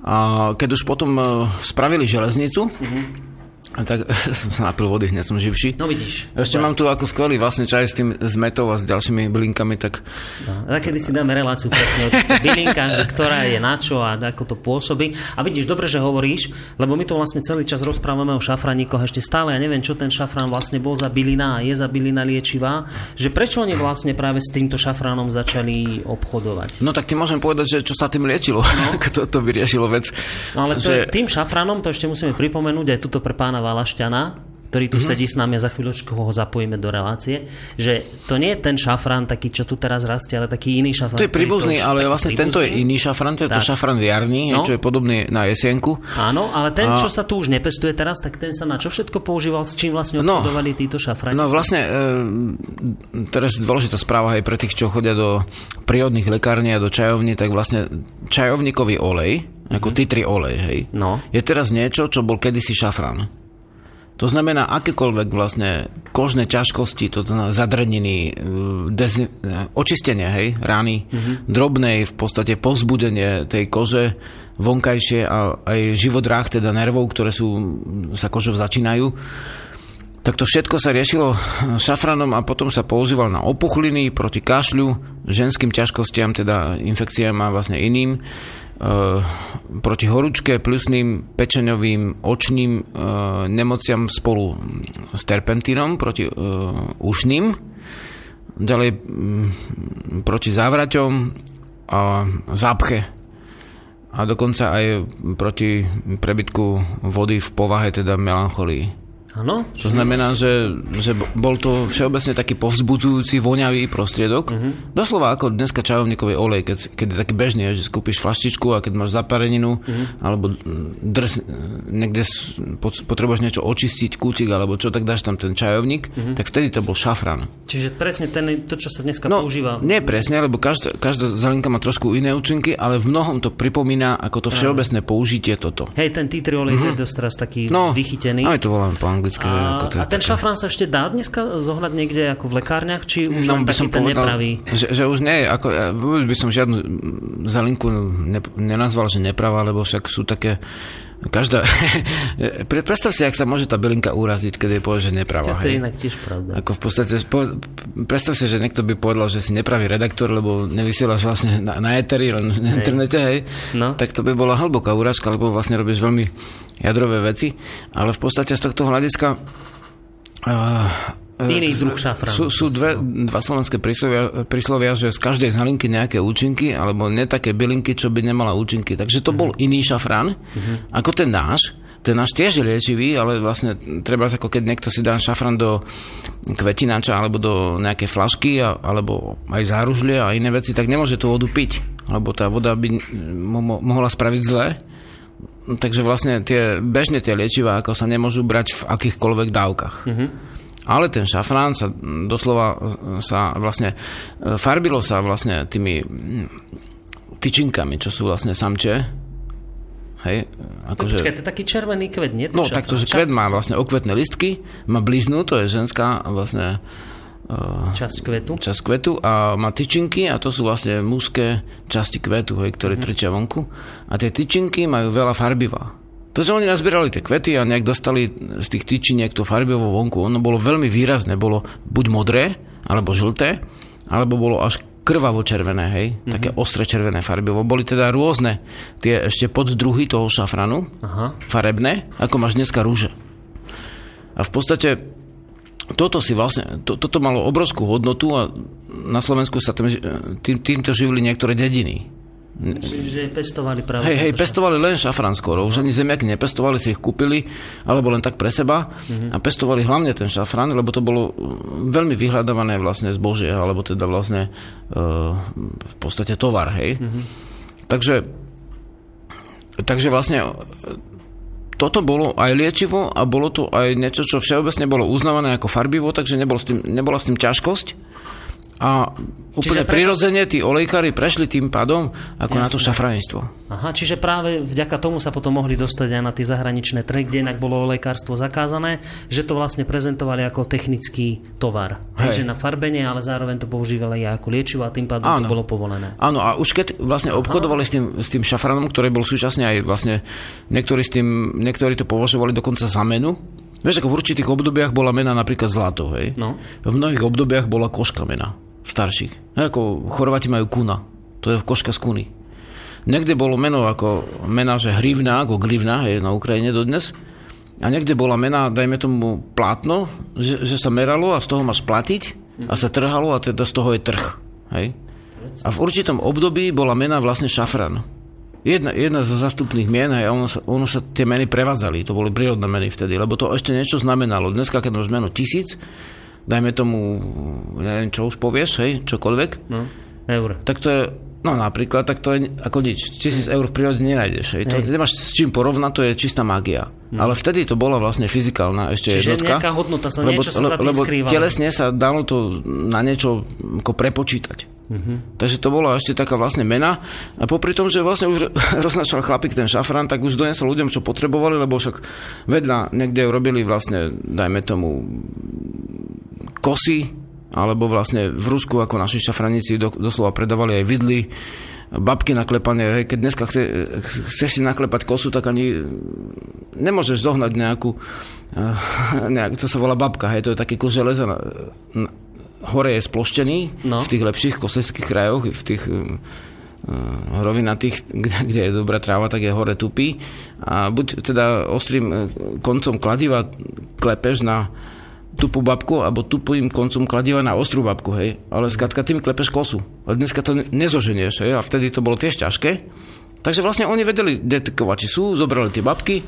A keď už potom uh, spravili železnicu, mm-hmm tak [LAUGHS] som sa napil vody, hneď som živší. No vidíš. Ešte mám tu ako skvelý vlastne čaj s tým z metov a s ďalšími bylinkami, tak... No, a kedy si dáme reláciu presne o bylinkách, že ktorá je na čo a ako to pôsobí. A vidíš, dobre, že hovoríš, lebo my tu vlastne celý čas rozprávame o šafraníkoch, ešte stále ja neviem, čo ten šafrán vlastne bol za bylina a je za bylina liečivá, že prečo oni vlastne práve s týmto šafránom začali obchodovať. No tak ti môžem povedať, že čo sa tým liečilo, no. [LAUGHS] to, to vyriešilo vec. No ale to že... tým šafránom, to ešte musíme pripomenúť aj tuto pre pána Valašťana, ktorý tu mm-hmm. sedí s nami a za chvíľočku ho zapojíme do relácie, že to nie je ten šafrán taký, čo tu teraz rastie, ale taký iný šafrán. To je príbuzný, to, ale vlastne príbuzný. tento je iný šafrán, to je to šafrán jarný, no. čo je podobný na jesienku. Áno, ale ten, a... čo sa tu už nepestuje teraz, tak ten sa na čo všetko používal, s čím vlastne obchodovali no, títo šafráni? No vlastne, e, teraz dôležitá správa aj pre tých, čo chodia do prírodných lekární a do čajovní, tak vlastne čajovníkový olej, ako mm-hmm. titri olej, hej, no. je teraz niečo, čo bol kedysi šafrán. To znamená, akékoľvek vlastne kožné ťažkosti, to znamená zadreniny, e, dezni- očistenie, hej, rány, mm-hmm. drobnej v podstate povzbudenie tej kože vonkajšie a aj živodráh, teda nervov, ktoré sú, sa kožou začínajú, tak to všetko sa riešilo šafranom a potom sa používal na opuchliny, proti kašľu, ženským ťažkostiam, teda infekciám a vlastne iným proti horúčke, plusným, pečeňovým, očným eh, nemociam spolu s terpentínom proti eh, ušným, ďalej mm, proti závraťom a zápche a dokonca aj proti prebytku vody v povahe, teda melancholii. Áno. To znamená, že, že bol to všeobecne taký povzbudzujúci, voňavý prostriedok. Uh-huh. Doslova ako dneska čajovníkový olej, keď, keď je taký bežný, že kúpiš flaštičku a keď máš zapareninu uh-huh. alebo drs, niekde potrebuješ niečo očistiť, kútik alebo čo, tak dáš tam ten čajovník, uh-huh. tak vtedy to bol šafran. Čiže presne ten, to, čo sa dneska no, používa. Nie presne, lebo každá, každá zelenka má trošku iné účinky, ale v mnohom to pripomína ako to všeobecné použitie toto. Hej, ten tea olej uh-huh. je dosť teraz taký no, vychytený. Aj to volám po anglické. A, ako to a ten také... šafrán sa ešte dá dneska zohľad niekde ako v lekárniach, či už no, by som ten povedal, nepravý? Že, že už nie, ako, vôbec by som žiadnu zalinku ne, nenazval, že nepravá, lebo však sú také Každá... [LAUGHS] Predstav si, ak sa môže tá bylinka uraziť, keď je povie, že nepravá. To je inak tiež pravda. Ako v podstate, po, predstav si, že niekto by povedal, že si nepravý redaktor, lebo nevysielaš vlastne na, na eteri, len na internete, hej. No. Tak to by bola hlboká úražka, lebo vlastne robíš veľmi jadrové veci. Ale v podstate z tohto hľadiska uh, Iný druh šafránu. Sú, sú dve, dva slovenské príslovia, príslovia, že z každej zhalinky nejaké účinky, alebo ne také bylinky, čo by nemala účinky. Takže to bol uh-huh. iný šafrán, uh-huh. ako ten náš. Ten náš tiež je liečivý, ale vlastne treba ako keď niekto si dá šafrán do kvetináča alebo do nejakej flašky, a, alebo aj záružlie a iné veci, tak nemôže tú vodu piť, lebo tá voda by mo- mohla spraviť zle. Takže vlastne tie, bežne tie liečivá ako sa nemôžu brať v akýchkoľvek dávkach. Uh-huh. Ale ten šafrán sa doslova sa vlastne e, farbilo sa vlastne tými mm, tyčinkami, čo sú vlastne samče. Hej, akože... Počkaj, to je taký červený kvet, nie? No, takto, že kvet má vlastne okvetné listky, má bliznu, to je ženská vlastne uh, časť kvetu. Časť kvetu a má tyčinky a to sú vlastne mužské časti kvetu, hej, ktoré mm. trčia vonku. A tie tyčinky majú veľa farbiva. To, že oni nazbierali tie kvety a nejak dostali z tých tyčiniek to farbivo vonku, ono bolo veľmi výrazné. Bolo buď modré, alebo žlté, alebo bolo až krvavo červené, hej, mm-hmm. také ostre červené farbivo. Boli teda rôzne tie ešte poddruhy toho šafranu, Aha. farebné, ako máš dneska rúže. A v podstate toto si vlastne, to, toto malo obrovskú hodnotu a na Slovensku sa tým, tým, týmto živili niektoré dediny. Čiže pestovali práve... Hej, hej, pestovali len šafrán skoro, už ani zemiaky nepestovali, si ich kúpili, alebo len tak pre seba Mhm. a pestovali hlavne ten šafrán, lebo to bolo veľmi vyhľadávané vlastne zbožie, alebo teda vlastne uh, v podstate tovar, hej. Mhm. Takže, takže vlastne e, toto bolo aj liečivo a bolo to aj niečo, čo všeobecne bolo uznávané ako farbivo, takže nebol s tým, nebola s tým ťažkosť. A úplne preto- prirodzene tí olejkári prešli tým pádom ako na to Jasné. šafraníctvo. Aha, čiže práve vďaka tomu sa potom mohli dostať aj na tie zahraničné trhy, kde inak bolo lekárstvo zakázané, že to vlastne prezentovali ako technický tovar. Takže na farbenie, ale zároveň to používali aj ako liečivo a tým pádom to Áno. bolo povolené. Áno, a už keď vlastne obchodovali s tým, s tým šafranom, ktorý bol súčasne aj vlastne, niektorí, s tým, niektorí to považovali dokonca za menu. Vieš, ako v určitých obdobiach bola mena napríklad zlato, hej? No. V mnohých obdobiach bola koška mena, starších. No, Ako Chorváti majú kuna, to je koška z kuny. Niekde bolo meno ako mena, že hrivna, ako glivna, je na Ukrajine dodnes. A niekde bola mena, dajme tomu plátno, že, že sa meralo a z toho máš platiť a sa trhalo a teda z toho je trh. Hej? A v určitom období bola mena vlastne šafran. Jedna, jedna zo zastupných mien, hej, ono sa, ono sa tie meny prevádzali, to boli prírodné meny vtedy, lebo to ešte niečo znamenalo. Dneska, keď máš meno tisíc, dajme tomu, neviem, čo už povieš, hej, čokoľvek, No, eur. tak to je, no napríklad, tak to je ako nič. Tisíc eur v prírode nenájdeš. Hej. To nemáš s čím porovnať, to je čistá mágia. Ale vtedy to bola vlastne fyzikálna ešte Čiže jednotka. nejaká hodnota sa- niečo sa za tým lebo skrývalo. telesne sa dalo to na niečo ako prepočítať. Mhm. Takže to bola ešte taká vlastne mena. A popri tom, že vlastne už [LAUGHS] roznačal chlapík ten šafrán, tak už donesol ľuďom, čo potrebovali, lebo však vedľa niekde robili vlastne, dajme tomu, kosy, alebo vlastne v Rusku, ako naši šafraníci do, doslova predávali aj vidly, babky naklepanie, hej, keď dneska chce, chceš si naklepať kosu, tak ani nemôžeš zohnať nejakú, eh, [LAUGHS] nejak, to sa volá babka, hej, to je taký kus železa, na, na, hore je sploštený, No. v tých lepších koslických krajoch, v tých uh, rovinatých, [LAUGHS] kde, kde je dobrá tráva, tak je hore tupý. A buď teda ostrým eh, koncom kladiva klepeš na tupú babku, alebo tupým koncom kladiva na ostrú babku, hej. Ale skrátka tým klepeš kosu. Ale dneska to ne- nezoženieš, hej. A vtedy to bolo tiež ťažké. Takže vlastne oni vedeli detekovať, či sú, zobrali tie babky,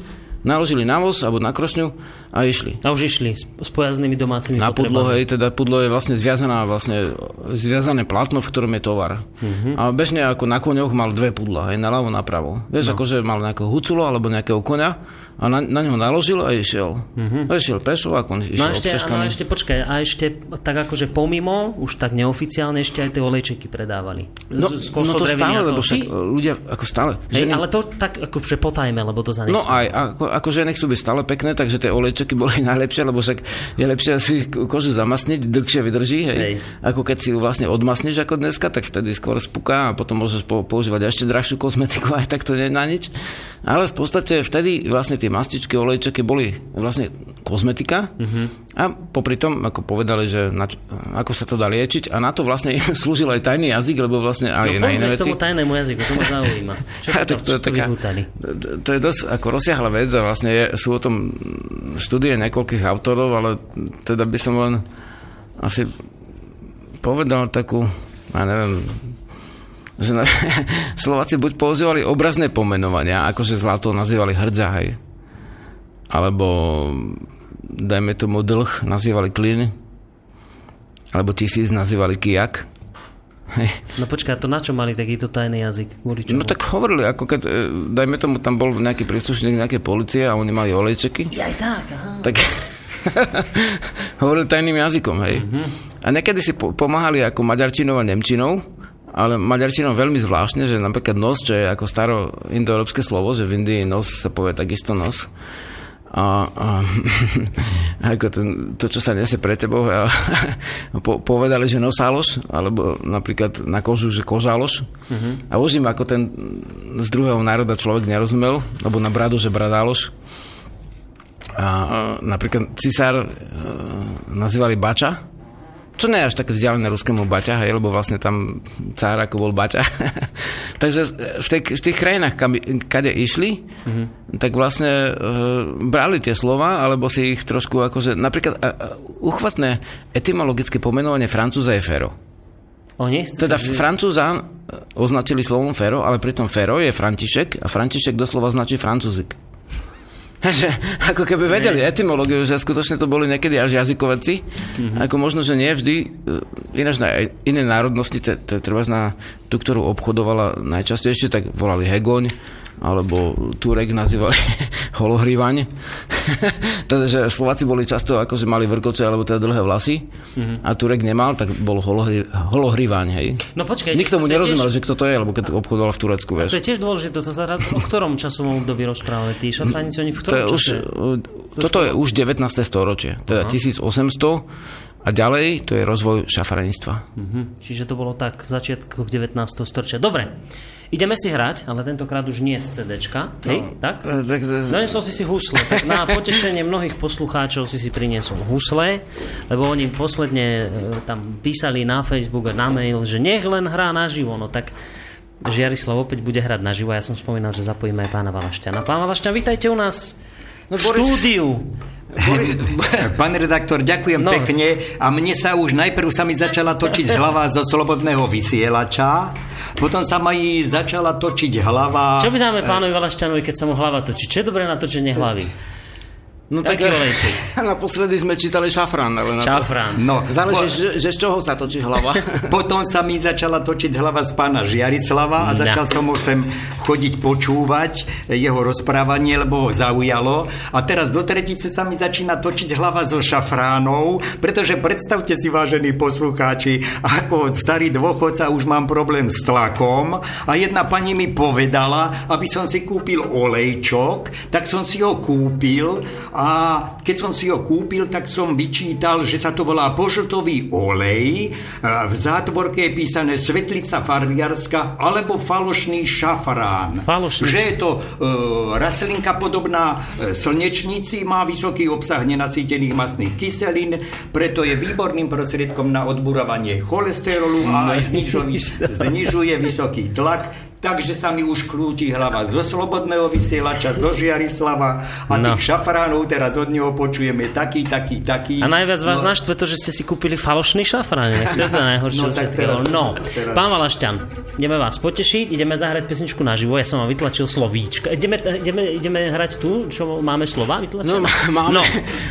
naložili na voz alebo na krošňu a išli. A už išli s, pojaznými domácimi Na pudlo, potrebami. hej, teda pudlo je vlastne zviazaná, vlastne zviazané plátno, v ktorom je tovar. Uh-huh. A bežne ako na koňoch mal dve pudla, hej, naľavo, napravo. Vieš, no. akože mal nejakého huculo alebo nejakého koňa a na, na ňo naložil a išiel. Uh-huh. A išiel pešo a kon No išiel ešte, no ešte počkaj, a ešte tak akože pomimo, už tak neoficiálne ešte aj tie olejčeky predávali. No, Z- no to stále, lebo však Či? ľudia ako stále. Hej, ženy- ale to tak akože potajme, lebo to za No aj, ako, ako ženy chcú byť stále pekné, takže tie olejčeky boli [LAUGHS] najlepšie, lebo však je lepšie si kožu zamasniť, dlhšie vydrží, hej. Hej. Ako keď si ju vlastne odmasneš ako dneska, tak vtedy skôr spuká a potom môžeš po, používať ešte drahšiu kozmetiku, [LAUGHS] aj tak to nie je na nič. Ale v podstate vtedy vlastne tie mastičky, olejčeky boli vlastne kozmetika Mhm. a popri tom, ako povedali, že na, čo- ako sa to dá liečiť a na to vlastne [LAUGHS] slúžil aj tajný jazyk, lebo vlastne aj No na iné veci. tomu tajnému jazyku, to ma [LAUGHS] zaujíma. Čo to, to je to taká, to je dosť ako rozsiahla vec a vlastne je, sú o tom štúdie niekoľkých autorov, ale teda by som len asi povedal takú, ja neviem, že na, [LAUGHS] Slováci buď používali obrazné pomenovania, akože zlato nazývali hrdza, hej. Alebo dajme tomu dlh nazývali klin, alebo tisíc nazývali kijak. No počkaj, to na čo mali takýto tajný jazyk? Kvôli čomu? No tak hovorili, ako keď, e, dajme tomu, tam bol nejaký príslušník nejakej policie a oni mali olejčeky, Aj tak, aha. tak [LAUGHS] hovorili tajným jazykom, hej. A niekedy si po- pomáhali ako maďarčinou a nemčinou, ale maďarčinou veľmi zvláštne, že napríklad nos, čo je ako staro indoeurópske slovo, že v Indii nos sa povie takisto nos. A, a [LAUGHS] ako ten, to, čo sa nesie pre tebou, a, [LAUGHS] po, povedali, že nosáloš, alebo napríklad na kožu, že kožáloš. Uh-huh. A už im ako ten z druhého národa človek nerozumel, alebo na bradu, že bradáloš. A, a napríklad cisár e, nazývali Bača, čo nie je až také vzdialené ruskému Baťa, hej, lebo vlastne tam cár ako bol Baťa. [LAUGHS] Takže v, tej, v tých krajinách, kam, kade išli, mm-hmm. tak vlastne e, brali tie slova, alebo si ich trošku akože, napríklad e, uchvatné etymologické pomenovanie Francúza je Fero. Oni? Teda Francúza označili slovom Fero, ale pritom Fero je František a František doslova značí Francúzik. Že ako keby vedeli etymológiu, že skutočne to boli niekedy až jazykovedci. Mm-hmm. Ako možno, že nie vždy, e, ináč na iné národnosti, to je treba na tú, ktorú obchodovala najčastejšie, tak volali Hegoň, alebo Turek nazývali [LAUGHS] holohrívaň. [LAUGHS] teda, že Slováci boli často ako, že mali vrkoče alebo teda dlhé vlasy mm-hmm. a Turek nemal, tak bol holohrí, holohrívaň, hej. No počkaj. Nikto mu nerozumel, tiež... že kto to je, lebo keď obchodoval v Turecku, vieš. to je tiež dôležité, to sa o ktorom časovom období rozprávali tí šafránici, oni v ktorom to je čase? Už, toto je už 19. storočie, teda Aha. 1800 a ďalej to je rozvoj šafranictva. Uh-huh. Čiže to bolo tak v začiatkoch 19. storočia. Dobre, Ideme si hrať, ale tentokrát už nie z CDčka. Hej, no, tak? tak Donesol si si husle. Tak na [LAUGHS] potešenie mnohých poslucháčov si si priniesol husle, lebo oni posledne e, tam písali na Facebook a na mail, že nech len hrá naživo. No tak Žiarislav opäť bude hrať naživo. Ja som spomínal, že zapojíme aj pána Valašťana. Pán Valašťan, vítajte u nás no, v Boris... štúdiu. [LAUGHS] Pán redaktor, ďakujem no. pekne. A mne sa už najprv sa mi začala točiť hlava zo slobodného vysielača, potom sa ma začala točiť hlava... Čo by dáme pánovi Valašťanovi, keď sa mu hlava točí? Čo je dobré na točenie hlavy? No tak olejček? [LAUGHS] Naposledy sme čítali šafrán. Ale na šafrán. No, Záleží, po... že, že z čoho sa točí hlava. [LAUGHS] Potom sa mi začala točiť hlava z pána Žiarislava a no. začal som ho sem chodiť počúvať jeho rozprávanie, lebo ho zaujalo. A teraz do tretice sa mi začína točiť hlava zo šafránov, pretože predstavte si, vážení poslucháči, ako starý dôchodca už mám problém s tlakom a jedna pani mi povedala, aby som si kúpil olejčok, tak som si ho kúpil a keď som si ho kúpil, tak som vyčítal, že sa to volá požltový olej, v zátvorke je písané svetlica farbiarska alebo falošný šafrán. Falošný. Že je to e, rastlinka podobná e, slnečnici, má vysoký obsah nenasýtených masných kyselín, preto je výborným prostriedkom na odburovanie cholesterolu a aj znižuje, [LAUGHS] znižuje vysoký tlak takže sa mi už krúti hlava zo Slobodného vysielača, zo Žiarislava a no. tých šafránov teraz od neho počujeme taký, taký, taký. A najviac vás no. naštve to, že ste si kúpili falošný šafrán. To je to najhoršie. No, tak teraz, no. Teraz. pán Valašťan, ideme vás potešiť, ideme zahrať pesničku naživo, ja som vám vytlačil slovíčka. Ideme, ideme, ideme hrať tu, čo máme slova vytlačené? No, máme, no.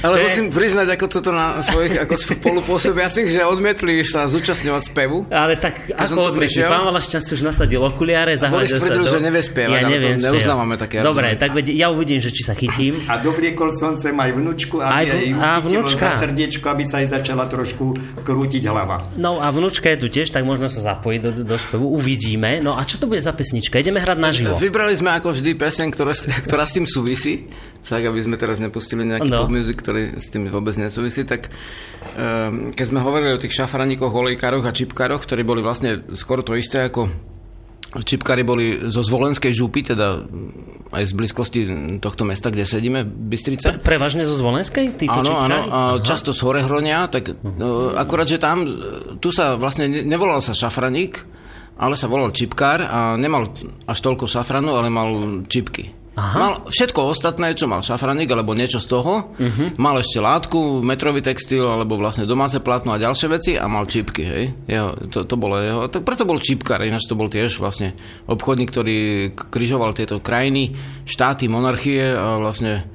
ale je... musím priznať, ako toto na svojich ako spolupôsobiacich, že odmietli sa zúčastňovať spevu. Ale tak ako odmietli? Pán Valašťan si už nasadil okuliare, zahľadil sa do... že nevie spievať, ja neviem to neuznávame také Dobre, tak ja uvidím, že či sa chytím. A dobliekol som sem aj vnúčku, aby aj, v... aj vnúčka. za srdiečko, aby sa jej začala trošku krútiť hlava. No a vnúčka je tu tiež, tak možno sa zapojiť do, do spevu. Uvidíme. No a čo to bude za pesnička? Ideme hrať naživo. Vybrali sme ako vždy pesen, ktorá, ktorá s tým súvisí. Však, aby sme teraz nepustili nejaký no. pop music, ktorý s tým vôbec nesúvisí, tak um, keď sme hovorili o tých šafraníkoch, olejkároch a čipkároch, ktorí boli vlastne skoro to isté ako Čipkári boli zo Zvolenskej župy, teda aj z blízkosti tohto mesta, kde sedíme, v Bystrice. Pre, prevažne zo Zvolenskej? Títo áno, áno, a často z Horehronia, tak uh-huh. akurát, že tam, tu sa vlastne nevolal sa šafraník, ale sa volal čipkár a nemal až toľko šafranu, ale mal čipky. Aha. Mal všetko ostatné, čo mal šafranik, alebo niečo z toho. Uh-huh. Mal ešte látku, metrový textil, alebo vlastne domáce plátno a ďalšie veci a mal čipky, hej. Jeho, to, to bolo jeho, tak preto bol čipkár, ináč to bol tiež vlastne obchodník, ktorý križoval tieto krajiny, štáty, monarchie a vlastne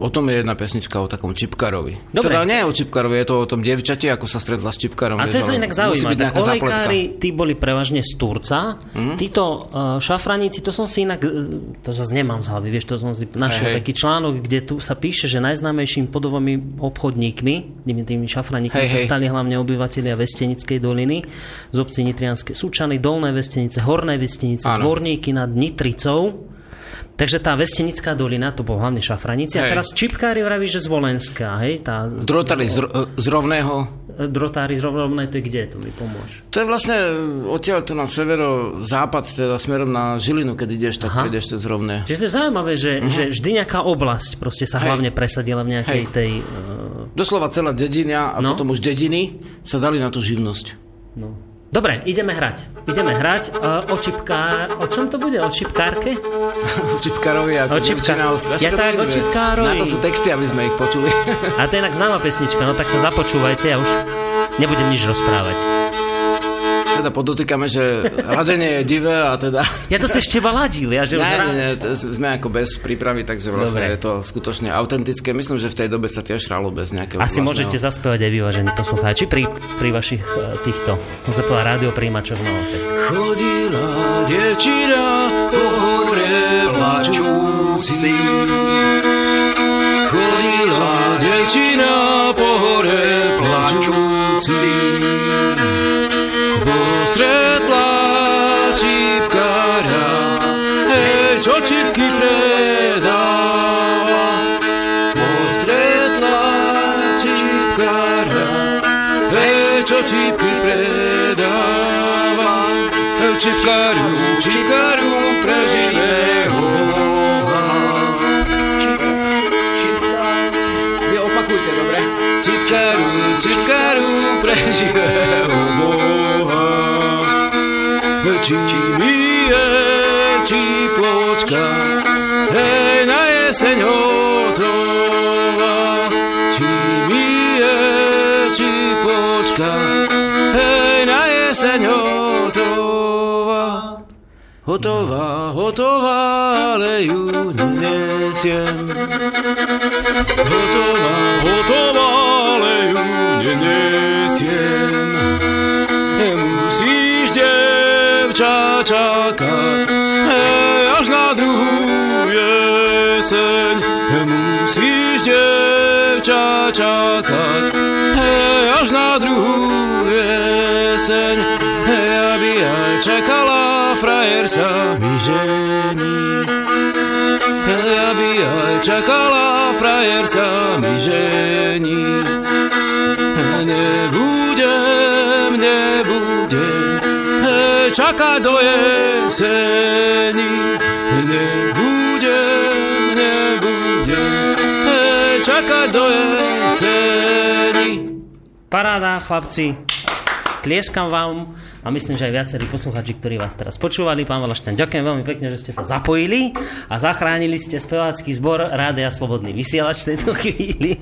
O tom je jedna pesnička o takom čipkarovi. Dobre. Teda nie o čipkarovi, je to o tom dievčati, ako sa stretla s čipkarom. A to je sa inak zaujímavé. Tak olejkári, tí boli prevažne z Turca. Mm? Títo uh, šafraníci, to som si inak, e, to zase nemám z hlavy, vieš, to som si našiel hey, taký článok, kde tu sa píše, že najznámejším podovými obchodníkmi, tými, tými šafraníkmi hey, sa stali hlavne obyvateľia Vestenickej doliny z obci Nitrianske Súčany, Dolné Vestenice, Horné Vestenice, Dvorníky nad Nitricou Takže tá Vestenická dolina, to bol hlavne šafranici. A teraz čipkári vraví, že z Volenská, hej? Tá, Drotári z, z rovného. Drotári z rovného, to je kde? To mi pomôž. To je vlastne odtiaľ to na severo-západ, teda smerom na Žilinu, keď ideš, tak Aha. ideš cez rovné. Čiže to je zaujímavé, že, uh-huh. že vždy nejaká oblasť proste sa hej. hlavne presadila v nejakej hej. tej... Uh... Doslova celá dedina a no? potom už dediny sa dali na tú živnosť. No. Dobre, ideme hrať. Ideme hrať uh, o čipkár... O čom to bude? O čipkárke? [LAUGHS] o čipkárovi ako o čipká... Ja tak o čipkárovi. Na to sú texty, aby sme ich počuli. A to je inak známa pesnička, no tak sa započúvajte, ja už nebudem nič rozprávať. Teda podotýkame, že ladenie je divé a teda... Ja to sa ešte ladil, ja že už Nie, hráš. nie, to sme ako bez prípravy, takže vlastne Dobre. je to skutočne autentické. Myslím, že v tej dobe sa tiež hralo bez nejakého Asi vlastného- môžete zaspievať aj vy, vážení poslucháči, pri, pri vašich eh, týchto, som sa povedal, rádiopríjimačoch na oce. Chodila dievčina po hore plačúci. Chodila dievčina po hore plačúci. Postretla čipkára, hej, čo čipky predáva. Postretla čipkára, hej, čo čipky predáva. Hej, čipkáru, čipkáru pre živého Boha. Vy Či mi je čípočka, hej, na jeseň hotová. Či mi je čípočka, hej, na jeseň hotová. Hotová, hotová, ale ju nenesiem. Hotová, hotová, devča, čakať, hej, až na druhú jeseň. Musíš, devča, čakať, hej, až na druhú jeseň. Hej, aby aj čakala, frajer sa mi žení. Hej, aby aj čakala, frajer sa mi žení. Nebudem, nebudem, čakať do jeseni. Nebudem, hej, čakať do jeseni. Paráda, chlapci. Tlieskam vám a myslím, že aj viacerí posluchači, ktorí vás teraz počúvali. Pán Valašťan, ďakujem veľmi pekne, že ste sa zapojili a zachránili ste spevácky zbor Rádia Slobodný vysielač v tejto [LAUGHS] chvíli.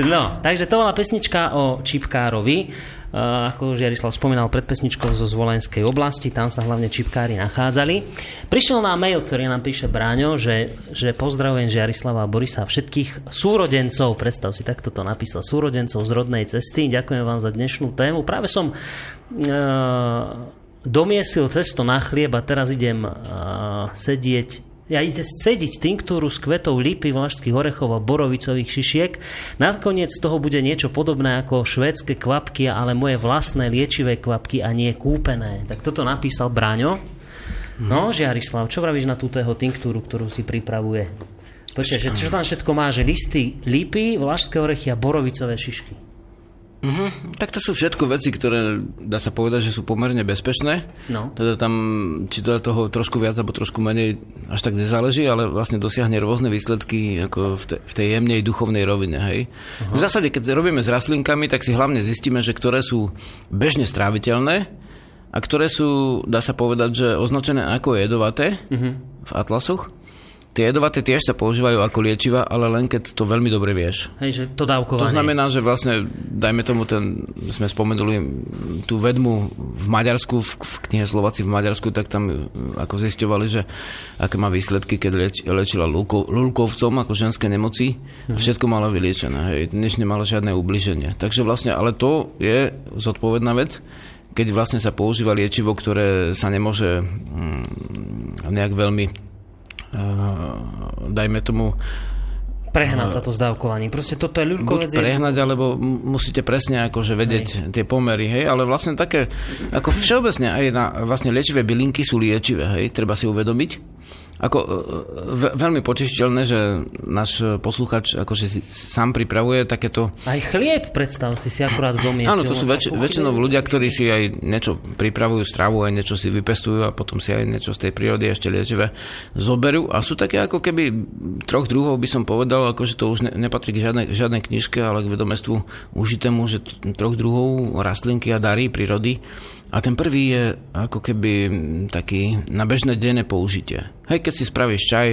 No, takže to bola pesnička o Čipkárovi. Uh, ako už Jarislav spomínal pred pesničkou zo Zvolenskej oblasti, tam sa hlavne čipkári nachádzali. Prišiel nám mail, ktorý nám píše Bráňo, že, že pozdravujem Jarislava a Borisa všetkých súrodencov, predstav si, takto to napísal, súrodencov z rodnej cesty. Ďakujem vám za dnešnú tému. Práve som uh, domiesil cesto na chlieb a teraz idem uh, sedieť ja ide cediť tinktúru z kvetov lípy, vlašských orechov a borovicových šišiek. Nakoniec z toho bude niečo podobné ako švédske kvapky, ale moje vlastné liečivé kvapky a nie kúpené. Tak toto napísal Braňo. No, Žiarislav, čo vravíš na túto jeho tinktúru, ktorú si pripravuje? Počkaj, že čo tam všetko má? Že listy lípy, vlašské orechy a borovicové šišky. Tak to sú všetko veci, ktoré dá sa povedať, že sú pomerne bezpečné. No. Teda tam, či to toho trošku viac alebo trošku menej, až tak nezáleží, ale vlastne dosiahne rôzne výsledky ako v, te, v tej jemnej duchovnej rovine. Hej. V zásade, keď robíme s rastlinkami, tak si hlavne zistíme, že ktoré sú bežne stráviteľné a ktoré sú, dá sa povedať, že označené ako jedovaté v atlasoch. Tie jedovaté tiež sa používajú ako liečiva, ale len keď to veľmi dobre vieš. Hej, že to dávkovanie. To znamená, že vlastne, dajme tomu ten, sme spomenuli tú vedmu v Maďarsku, v, v knihe Slováci v Maďarsku, tak tam ako zisťovali, že aké má výsledky, keď lieč, liečila lulko, lulkovcom ako ženské nemoci a všetko mala vyliečené, hej, nič nemala žiadne ubliženie. Takže vlastne, ale to je zodpovedná vec, keď vlastne sa používa liečivo, ktoré sa nemôže mm, nejak veľmi dajme tomu Prehnať sa to s dávkovaním. Proste toto je ľudkovec. buď prehnať, alebo musíte presne akože vedieť hej. tie pomery, hej, ale vlastne také, ako všeobecne aj na vlastne liečivé bylinky sú liečivé, hej, treba si uvedomiť. Ako e, ve, veľmi potešiteľné, že náš posluchač akože si sám pripravuje takéto Aj chlieb, predstav si si akurát domiesil. Áno, to sú väč- väčšinou ľudia, ktorí si aj niečo pripravujú stravu, aj niečo si vypestujú a potom si aj niečo z tej prírody ešte liečivé zoberú. A sú také ako keby troch druhov by som povedal, ako že to už ne- nepatrí k žiadnej, žiadnej knižke, ale k vedomestvu užitému, že troch druhov rastlinky a dary prírody. A ten prvý je ako keby taký na bežné denné použitie. Hej, keď si spravíš čaj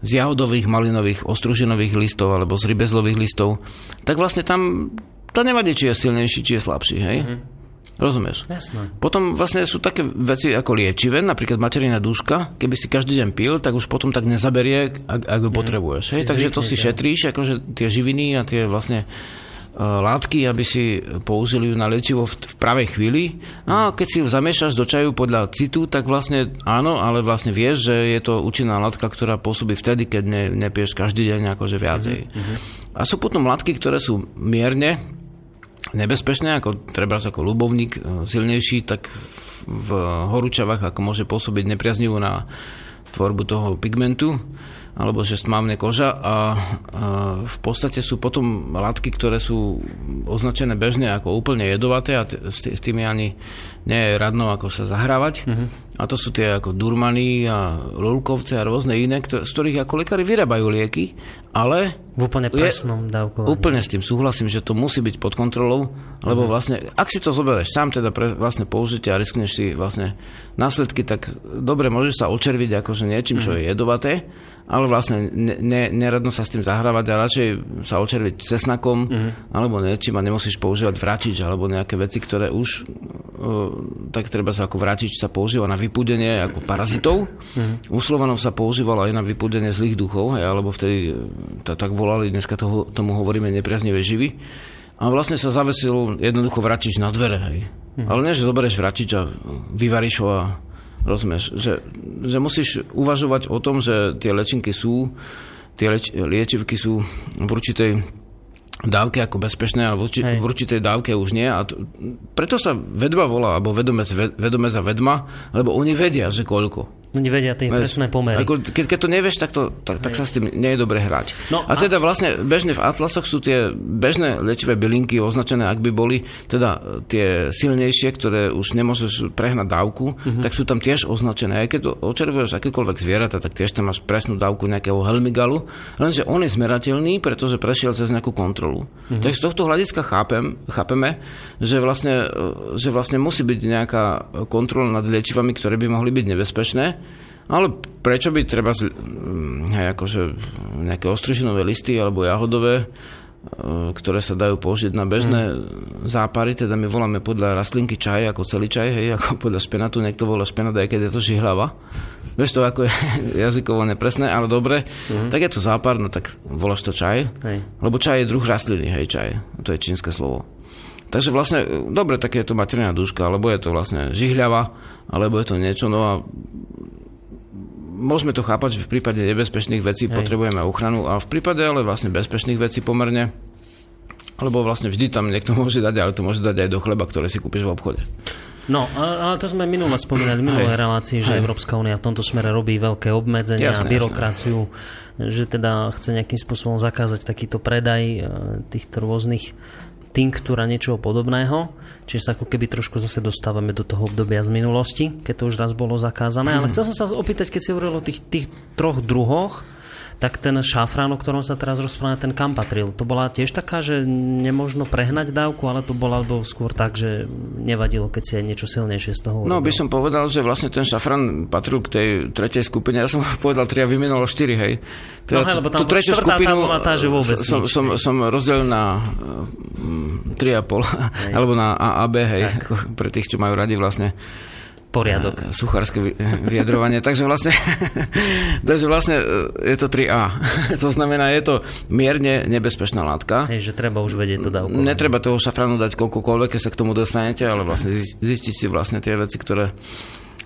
z jahodových, malinových, ostruženových listov alebo z rybezlových listov, tak vlastne tam to nevadí, či je silnejší, či je slabší, hej? Mm-hmm. Rozumieš? Jasné. Potom vlastne sú také veci ako liečivé, napríklad materina dúška, keby si každý deň pil, tak už potom tak nezaberie, ak, ak ho potrebuješ. Hej? Si Takže to si šetríš, akože tie živiny a tie vlastne látky, aby si použili ju na liečivo v, v pravej chvíli. A keď si ju zamiešaš do čaju podľa citu, tak vlastne áno, ale vlastne vieš, že je to účinná látka, ktorá pôsobí vtedy, keď ne, nepiješ každý deň akože viacej. A sú potom látky, ktoré sú mierne nebezpečné, ako treba ako ľubovník e, silnejší, tak v horúčavách ako môže pôsobiť nepriaznivo na tvorbu toho pigmentu alebo že stmávne koža a, v podstate sú potom látky, ktoré sú označené bežne ako úplne jedovaté a t- s, tými ani nie je radno ako sa zahrávať. A to sú tie ako durmany a lulkovce a rôzne iné, ktor- z ktorých ako lekári vyrábajú lieky, ale V úplne presnom dávkovaní. Úplne s tým súhlasím, že to musí byť pod kontrolou, lebo vlastne, ak si to zoberieš sám teda pre vlastne použitie a riskneš si vlastne následky, tak dobre, môžeš sa očerviť akože niečím, čo je jedovaté, ale vlastne ne, ne, neradno sa s tým zahrávať a radšej sa očerviť cesnakom alebo niečím a nemusíš používať vračič alebo nejaké veci, ktoré už uh, tak treba sa ako vračič sa používa na vypúdenie ako parazitov. U Slovanov sa používalo aj na vypúdenie zlých duchov, hej, alebo vtedy e, to, tak volali, dneska toho, tomu hovoríme nepriaznivé živy. A vlastne sa zavesil jednoducho vračič na dvere. Hej. Ale nie, že zoberieš vračič a vyvaríš ho a rozumieš, že, že musíš uvažovať o tom, že tie lečinky sú, tie leč, liečivky sú v určitej dávke ako bezpečné, ale v, urči, Hej. v určitej dávke už nie. A to, preto sa vedma volá, alebo vedomec, ve- vedomec a vedma, lebo oni vedia, že koľko. Oni vedia tie presné pomery. Ako, keď, keď to nevieš, tak, to, tak, tak sa s tým nie je dobre hrať. No a a- teda vlastne bežne v atlasoch sú tie bežné liečivé bylinky označené, ak by boli teda tie silnejšie, ktoré už nemôžeš prehnať dávku, Mhm. tak sú tam tiež označené. Aj keď to očervuješ akékoľvek zvieratá, tak tiež tam máš presnú dávku nejakého helmigalu, lenže on je zmerateľný, pretože prešiel cez nejakú kontrolu. Mhm. Takže z tohto hľadiska chápem, chápeme, že vlastne, e, že vlastne musí byť nejaká kontrola nad liečivami, ktoré by mohli byť nebezpečné, ale prečo by treba z, mm, akože nejaké ostružinové listy alebo jahodové, e, ktoré sa dajú použiť na bežné zápary, teda my voláme podľa rastlinky čaj ako celý čaj, hej, [LAUGHS] ako podľa špenatu, niekto volá špenat, aj keď je to žihlava. Vieš to, ako je [LAUGHS] jazykovo nepresné, ale dobre, tak je to zápar, no tak voláš to čaj, Hej. lebo čaj je druh rastliny, hej, čaj, to je čínske slovo. Takže vlastne, e, dobre, tak je to materiálna dúška, alebo je to vlastne žihľava, alebo je to niečo, no a môžeme to chápať, že v prípade nebezpečných vecí Hej. potrebujeme ochranu a v prípade ale vlastne bezpečných vecí pomerne, lebo vlastne vždy tam niekto [LAUGHS] môže dať, ale to môže dať aj do chleba, ktoré si kúpiš v obchode. No, ale to sme minule spomínali, v minulej relácii, že Hej. Európska únia v tomto smere robí veľké obmedzenia a byrokraciu, že teda chce nejakým spôsobom zakázať takýto predaj e, týchto rôznych tinktúr a niečoho podobného. Čiže sa ako keby trošku zase dostávame do toho obdobia z minulosti, keď to už raz bolo zakázané. Ale chcel som sa opýtať, keď si hovoril o tých, tých troch druhoch, tak ten šafrán, o ktorom sa teraz rozprávame, ten kam patril? To bola tiež taká, že nemožno prehnať dávku, ale to bola alebo skôr tak, že nevadilo, keď si aj niečo silnejšie z toho No by urobil? som povedal, že vlastne ten šafran patril k tej tretej skupine. Ja som [LAUGHS] povedal tri a vymenulo štyri, hej. No hej, lebo tam štvrtá tá bola tá, že vôbec som, nič, som, hej. som rozdelil na mm, tri a pol, [LAUGHS] alebo na A a B, hej, ako [LAUGHS] pre tých, čo majú radi vlastne Poriadok. suchárske vy- vyjadrovanie. [LAUGHS] takže vlastne, [LAUGHS] takže vlastne e, je to 3A. [LAUGHS] to znamená, je to mierne nebezpečná látka. Hej, že treba už vedieť to dávku. Netreba toho šafranu dať koľkokoľvek, keď sa k tomu dostanete, ale vlastne zi- zistiť si vlastne tie veci, ktoré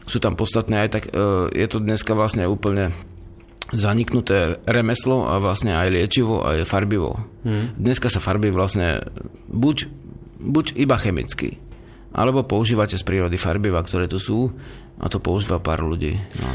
sú tam podstatné. Aj tak je to dneska vlastne úplne zaniknuté remeslo a vlastne aj liečivo, aj farbivo. Hmm. Dneska sa farbí vlastne buď, buď iba chemicky, alebo používate z prírody farbiva, ktoré tu sú a to používa pár ľudí. No.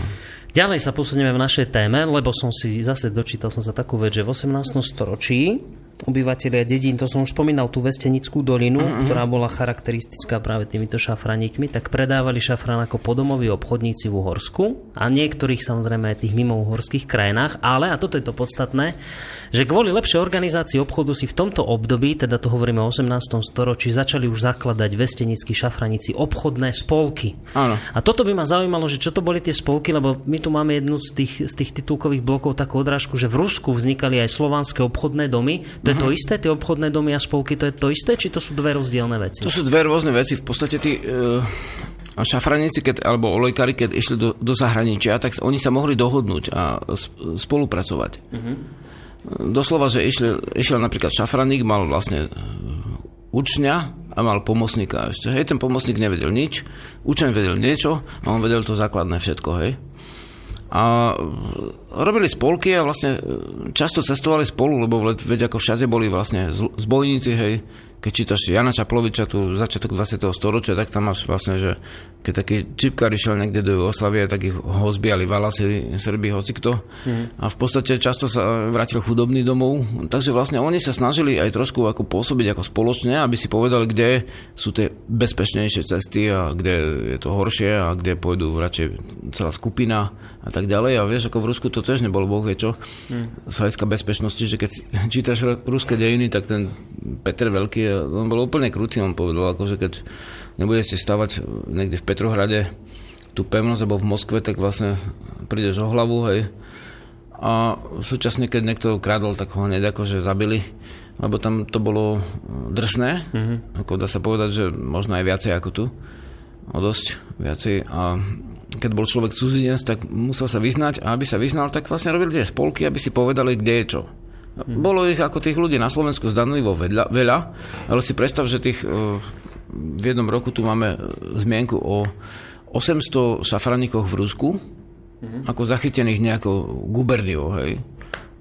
Ďalej sa posunieme v našej téme, lebo som si zase dočítal som sa takú vec, že v 18. storočí obyvateľia dedín, to som už spomínal, tú Vestenickú dolinu, mm-hmm. ktorá bola charakteristická práve týmito šafraníkmi, tak predávali šafrán ako podomoví obchodníci v Uhorsku a niektorých samozrejme aj tých mimo uhorských krajinách, ale, a toto je to podstatné, že kvôli lepšej organizácii obchodu si v tomto období, teda to hovoríme o 18. storočí, začali už zakladať vestenickí šafraníci obchodné spolky. Áno. A toto by ma zaujímalo, že čo to boli tie spolky, lebo my tu máme jednu z tých, z tých titulkových blokov takú odrážku, že v Rusku vznikali aj slovanské obchodné domy. To To je to isté, tie obchodné domy a spolky, to je to isté, či to sú dve rozdielne veci? To sú dve rôzne veci. V podstate tí e, šafraníci, keď, alebo olejkári, keď išli do, do zahraničia, tak oni sa mohli dohodnúť a spolupracovať. Uh-huh. Doslova, že išiel, išiel napríklad šafraník, mal vlastne e, učňa a mal pomocníka ešte. Hej, ten pomocník nevedel nič, učeň vedel niečo a on vedel to základné všetko, hej. A robili spolky a vlastne e, často cestovali spolu, lebo veď ako všade boli vlastne zbojníci, hej, keď čítaš Jana Čaploviča, tu začiatok 20. storočia, tak tam máš vlastne, že keď taký čipkár išiel niekde do Jugoslavie, tak ich ho zbiali Valasi, Srbi, hocikto. Mm. A v podstate často sa vrátil chudobný domov. Takže vlastne oni sa snažili aj trošku ako pôsobiť ako spoločne, aby si povedali, kde sú tie bezpečnejšie cesty a kde je to horšie a kde pôjdu radšej celá skupina a tak ďalej. A vieš, ako v Rusku to tiež nebolo boh vie čo. Mm. Z hľadiska bezpečnosti, že keď čítaš ruské dejiny, tak ten Petr Veľký on bol úplne krutý, on povedal, akože keď nebudete stavať niekde v Petrohrade tú pevnosť, alebo v Moskve, tak vlastne prídeš o hlavu, hej. A súčasne, keď niekto kradol, tak ho hneď akože zabili, lebo tam to bolo drsné, mm-hmm. ako dá sa povedať, že možno aj viacej ako tu, o dosť viacej. A keď bol človek cudzinec, tak musel sa vyznať a aby sa vyznal, tak vlastne robili tie spolky, aby si povedali, kde je čo. Hmm. Bolo ich ako tých ľudí na Slovensku zdanlivo veľa, veľa ale si predstav, že tých, e, v jednom roku tu máme e, zmienku o 800 šafraníkoch v Rusku, hmm. ako zachytených nejakou guberniou, hej.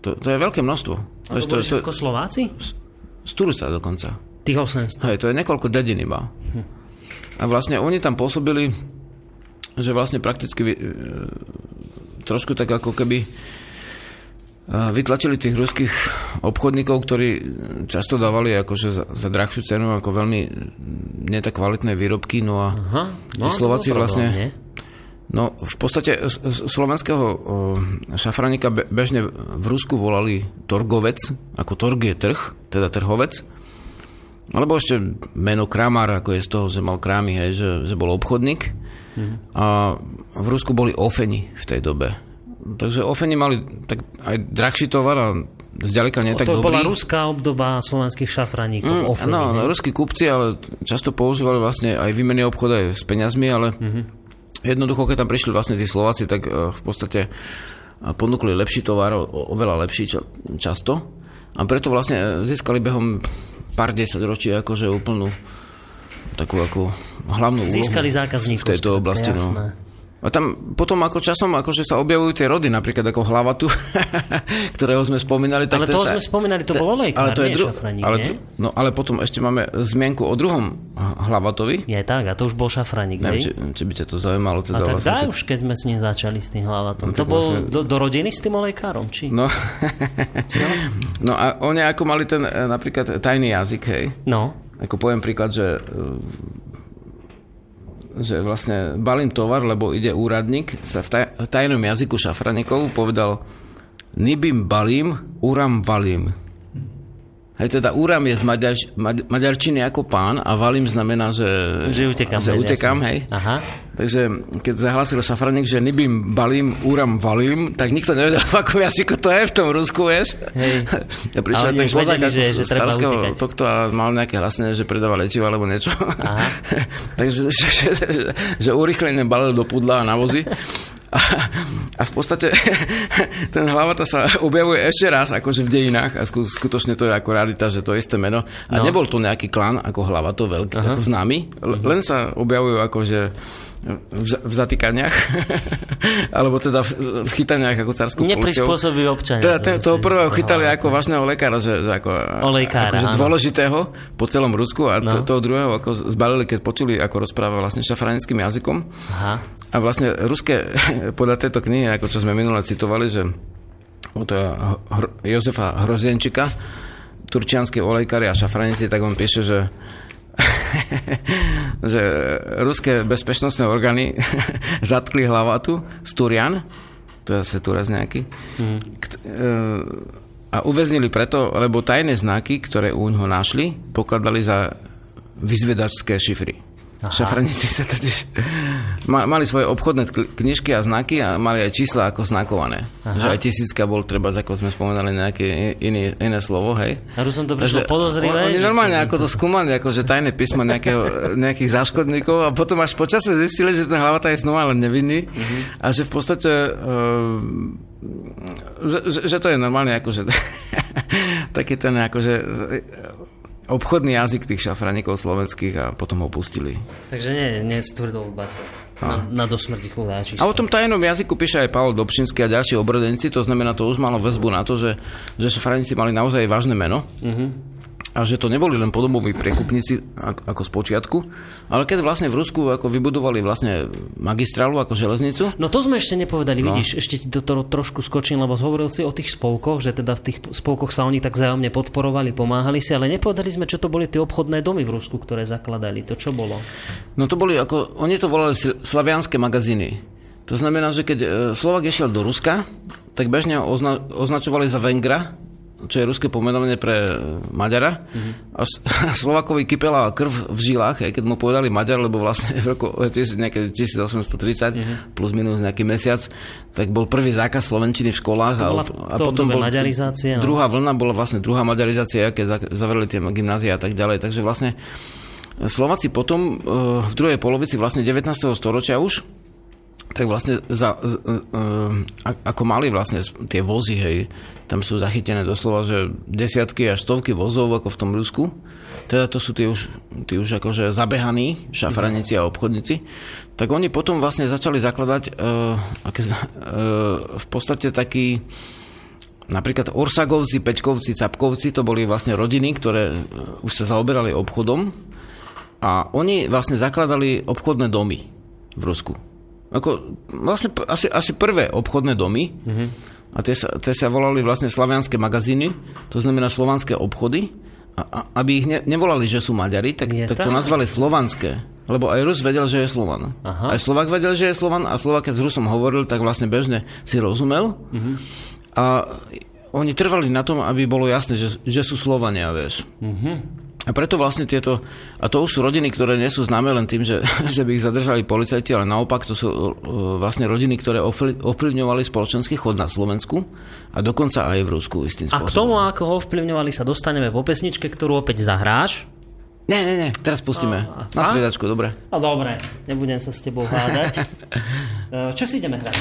To, to je veľké množstvo. A to, to boli všetko Slováci? Z, z Turca dokonca. Tých 800? Hej, to je niekoľko dedin iba. Hm. A vlastne oni tam pôsobili, že vlastne prakticky e, trošku tak ako keby vytlačili tých ruských obchodníkov, ktorí často dávali akože za, za drahšiu cenu ako veľmi netak kvalitné výrobky, no a Aha, no, tí Slováci vlastne... Nie? No, v podstate slovenského šafranika bežne v Rusku volali torgovec, ako torg je trh, teda trhovec, alebo ešte meno kramár, ako je z toho, že mal krámy, hej, že, že bol obchodník. Mhm. A v Rusku boli ofeni v tej dobe takže ofeni mali tak aj drahší tovar a zďaleka nie o, tak to dobrý. bola ruská obdoba slovenských šafraníkov. Mm, ofeni, no, no, ruskí kupci, ale často používali vlastne aj výmeny obchod aj s peniazmi, ale mm-hmm. jednoducho, keď tam prišli vlastne tí Slováci, tak uh, v podstate uh, ponúkli lepší tovar, o, oveľa lepší ča, často. A preto vlastne získali behom pár desať ročí akože úplnú takú ako hlavnú úlohu Získali zákazníkov. V tejto oblasti. No. A tam potom ako časom akože sa objavujú tie rody, napríklad ako hlavatu, [LAUGHS] ktorého sme spomínali. Tak ale toho sa, sme spomínali, to bol olejkár, ale to je dru- šafraník, ale, nie? No ale potom ešte máme zmienku o druhom hlavatovi. Je tak, a to už bol šafraník, Neviem, či, či, by ťa to zaujímalo. Teda a tak vlastne, daj keď... už, keď sme s ním začali s tým hlavatom. No, to bol vlastne... do, do rodiny s tým olejkárom, či? No. [LAUGHS] no a oni ako mali ten e, napríklad tajný jazyk, hej? No. Ako poviem príklad, že e, že vlastne balím tovar, lebo ide úradník, sa v, taj, v tajnom jazyku šafranikov povedal Nibim balím, uram valím. Hej, teda úram je z maďar, maďarčiny ako pán a valím znamená, že, že utekám, že utekám hej. Aha. Takže keď zahlasil šafranik, že nibím balím, úram valím, tak nikto nevedel, [LAUGHS] v akom jazyku to je v tom Rusku, vieš. Hej. [LAUGHS] Ja prišiel ten kozák že, že treba. Tohto a mal nejaké hlasné, že predáva lečivo alebo niečo. Aha. [LAUGHS] Takže že, že, že, že urychlene balil do pudla a na vozy. A, a v podstate ten hlavata sa objavuje ešte raz akože v dejinách a skutočne to je ako rarita, že to je isté meno. A no. nebol to nejaký klan ako hlavato veľký, Aha. ako známy, len sa objavujú akože v, v zatýkaniach, [LAUGHS] alebo teda v, v chytaniach ako carskú. Neprispôsobí občania. Teda ten, toho prvého chytali ako vážneho lekára, že, že ako, Olejkára, akože dôležitého po celom Rusku a no. toho druhého ako zbalili, keď počuli, ako rozpráva vlastne šafranickým jazykom. Aha. A vlastne ruské, [LAUGHS] podľa tejto knihy, ako čo sme minule citovali, že od Jozefa Hrozienčika, turčianský olejkári a šafranici, tak on píše, že [LAUGHS] že ruské bezpečnostné orgány [LAUGHS] zatkli hlavatu z Turian, to je zase Turaz nejaký, mm. a uväznili preto, lebo tajné znaky, ktoré u ňoho našli, pokladali za vyzvedačské šifry. Aha. Šafraníci sa totiž mali svoje obchodné knižky a znaky a mali aj čísla ako znakované. Aha. Že aj tisícka bol treba, ako sme spomenali, nejaké iné, iné slovo, hej. A som to prišlo podozrivé. Oni normálne ako to skúmali, ako že tajné písmo nejakého, nejakých záškodníkov a potom až počase zistili, že ten hlavata je znova len nevinný uh-huh. a že v podstate uh, že, že, že to je normálne akože [LAUGHS] taký ten akože obchodný jazyk tých šafraníkov slovenských a potom ho pustili. Takže nie, nie stvrdol v base. Na, na dosmrti chudáči. A o tom tajnom jazyku píše aj Pavel Dobšinský a ďalší obrodenci, to znamená, to už malo väzbu na to, že, že šafraníci mali naozaj vážne meno. Uh-huh a že to neboli len podoboví prekupníci ako z počiatku, ale keď vlastne v Rusku ako vybudovali vlastne magistrálu ako železnicu. No to sme ešte nepovedali, no. vidíš, ešte ti do toho trošku skočím, lebo hovoril si o tých spolkoch, že teda v tých spolkoch sa oni tak zájomne podporovali, pomáhali si, ale nepovedali sme, čo to boli tie obchodné domy v Rusku, ktoré zakladali. To čo bolo? No to boli ako, oni to volali slavianské magazíny. To znamená, že keď e, Slovak išiel do Ruska, tak bežne ho ozna- označovali za Vengra, čo je ruské pomenovanie pre Maďara. Mm-hmm. A [LAUGHS] Slovakovi kypela krv v žilách, aj keď mu povedali Maďar, lebo vlastne [LAUGHS] v roku nejaké 1830 mm-hmm. plus minus nejaký mesiac, tak bol prvý zákaz slovenčiny v školách. a, a potom bol, maďarizácia. No. Druhá vlna bola vlastne druhá maďarizácia, keď zavreli tie gymnázia a tak ďalej. Takže vlastne Slováci potom e, v druhej polovici vlastne 19. storočia už tak vlastne za, ako mali vlastne tie vozy, hej, tam sú zachytené doslova, že desiatky až stovky vozov ako v tom Rusku. Teda to sú tí už, tí už akože zabehaní šafranici a obchodníci. Tak oni potom vlastne začali zakladať uh, aké, uh, v podstate taký napríklad Orsagovci, Peťkovci, Capkovci, to boli vlastne rodiny, ktoré už sa zaoberali obchodom a oni vlastne zakladali obchodné domy v Rusku. Ako, vlastne asi, asi prvé obchodné domy. Mm-hmm a tie sa, tie sa volali vlastne slavianské magazíny, to znamená slovanské obchody. A, a, aby ich ne, nevolali, že sú Maďari, tak, tak to nazvali slovanské. Lebo aj Rus vedel, že je Slovan. Aha. Aj Slovak vedel, že je Slovan a Slovak, keď s Rusom hovoril, tak vlastne bežne si rozumel. Uh-huh. A oni trvali na tom, aby bolo jasné, že, že sú Slovania, vieš. Uh-huh. A preto vlastne tieto, a to už sú rodiny, ktoré nie sú známe len tým, že, [LAUGHS] že by ich zadržali policajti, ale naopak to sú uh, vlastne rodiny, ktoré ovplyvňovali spoločenský chod na Slovensku a dokonca aj v Rusku istým spôsobom. A k tomu, ako ho ovplyvňovali, sa dostaneme po pesničke, ktorú opäť zahráš. Ne, ne, ne, teraz pustíme. A, a, na sviedačku, dobre. A dobre, nebudem sa s tebou hádať. [LAUGHS] E, čo si ideme hrať?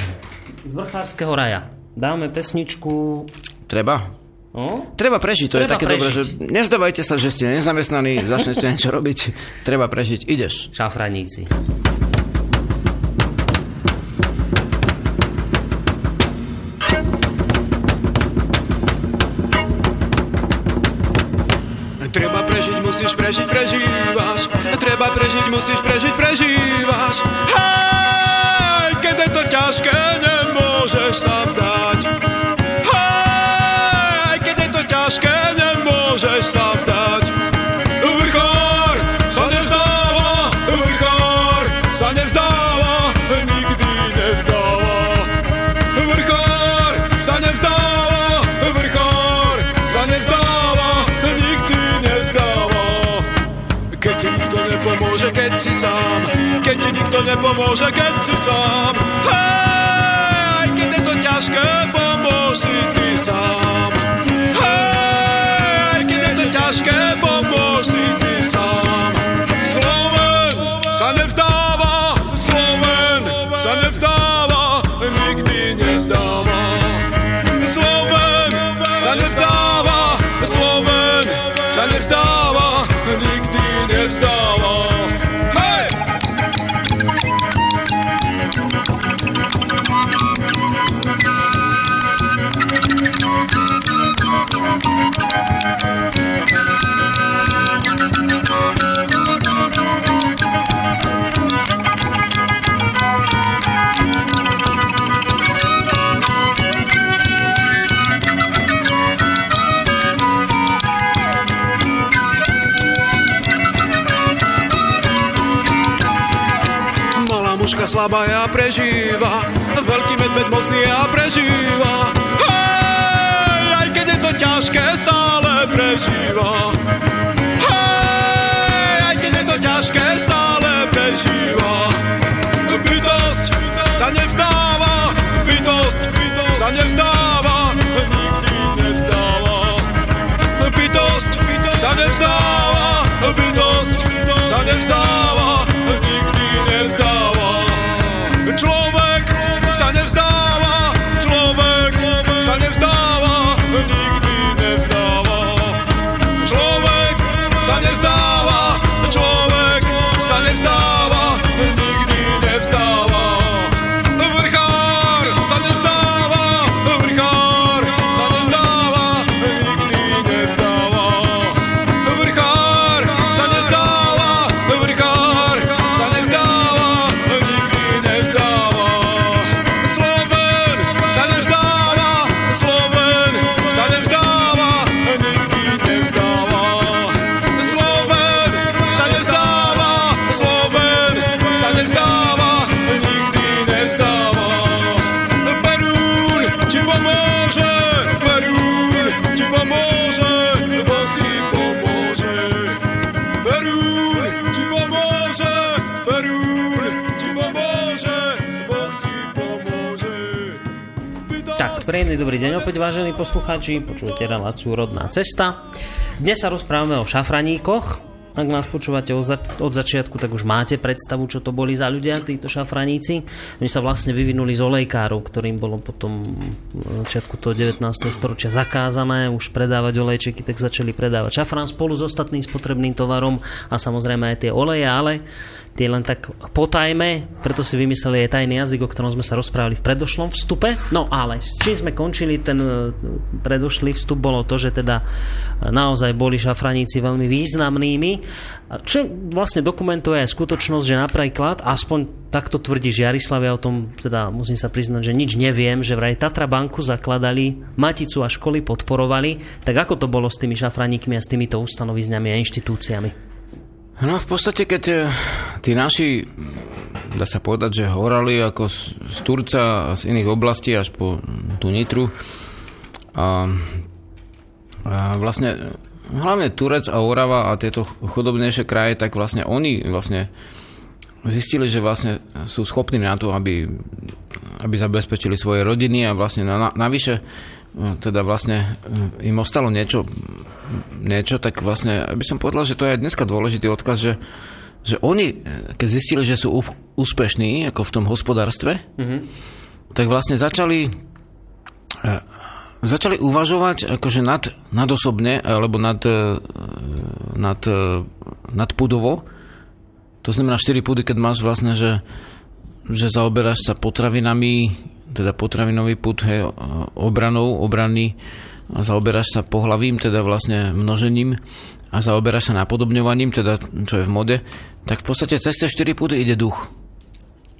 Z vrchárskeho raja. Dáme pesničku... Treba. No? Treba prežiť, to Treba je také dobré, že nezdávajte sa, že ste nezamestnaní, začnete [LAUGHS] niečo robiť. Treba prežiť, ideš. Šafraníci. Treba prežiť, musíš prežiť, prežívaš. Treba prežiť, musíš prežiť, prežívaš. Hej, keď je to ťažké, nemôžeš sa vzdať. Nemôžeš sa vzdať. Vrchár sa nevzdáva, vrchár sa nevzdáva, nikdy nevzdáva. Vrchár sa nevzdáva, vrchár sa nevzdáva, nikdy nevzdáva. Keď ti nikto nepomôže, keď si sám, keď ti nikto nepomôže, keď si sám. Hej, keď je to ťažké, pomôž si ty sám. Prežíva, veľký medved mocný ja prežíva. Hej, aj keď je to ťažké, stále prežíva. Hej, aj keď je to ťažké, stále prežíva. Bytosť sa nevzdáva, bytosť sa nevzdáva, nikdy nevzdáva. Bytosť sa nevzdáva, bytosť sa nevzdáva, sa dobrý deň opäť, vážení poslucháči. Počujete reláciu Rodná cesta. Dnes sa rozprávame o šafraníkoch. Ak nás počúvate od, za- od začiatku, tak už máte predstavu, čo to boli za ľudia, títo šafraníci. Oni sa vlastne vyvinuli z olejkárov, ktorým bolo potom na začiatku toho 19. storočia zakázané už predávať olejčeky, tak začali predávať šafrán spolu s ostatným spotrebným tovarom a samozrejme aj tie oleje, ale tie len tak potajme, preto si vymysleli aj tajný jazyk, o ktorom sme sa rozprávali v predošlom vstupe. No ale s čím sme končili ten e, predošlý vstup, bolo to, že teda e, naozaj boli šafraníci veľmi významnými, čo vlastne dokumentuje aj skutočnosť, že napríklad, aspoň takto tvrdí Žiarislav, ja o tom teda musím sa priznať, že nič neviem, že vraj Tatra banku zakladali, Maticu a školy podporovali, tak ako to bolo s tými šafraníkmi a s týmito ustanovizňami a inštitúciami? No v podstate, keď eh, tí naši, dá sa povedať, že horali ako z, z Turca a z iných oblastí až po tú Nitru. A, a vlastne hlavne Turec a Orava a tieto chudobnejšie kraje, tak vlastne oni vlastne zistili, že vlastne sú schopní na to, aby, aby zabezpečili svoje rodiny a vlastne na, navyše teda vlastne im ostalo niečo, niečo, tak vlastne by som povedal, že to je dneska dôležitý odkaz, že, že oni, keď zistili, že sú úspešní ako v tom hospodárstve, mm-hmm. tak vlastne začali začali uvažovať akože nad, nadosobne, alebo nad, nad, nad pudovo. To znamená 4 pudy, keď máš vlastne, že, že zaoberáš sa potravinami, teda potravinový put, hej, obranou, obranný, a zaoberáš sa pohlavím, teda vlastne množením a zaoberáš sa napodobňovaním, teda čo je v mode, tak v podstate cez tie 4 pudy ide duch.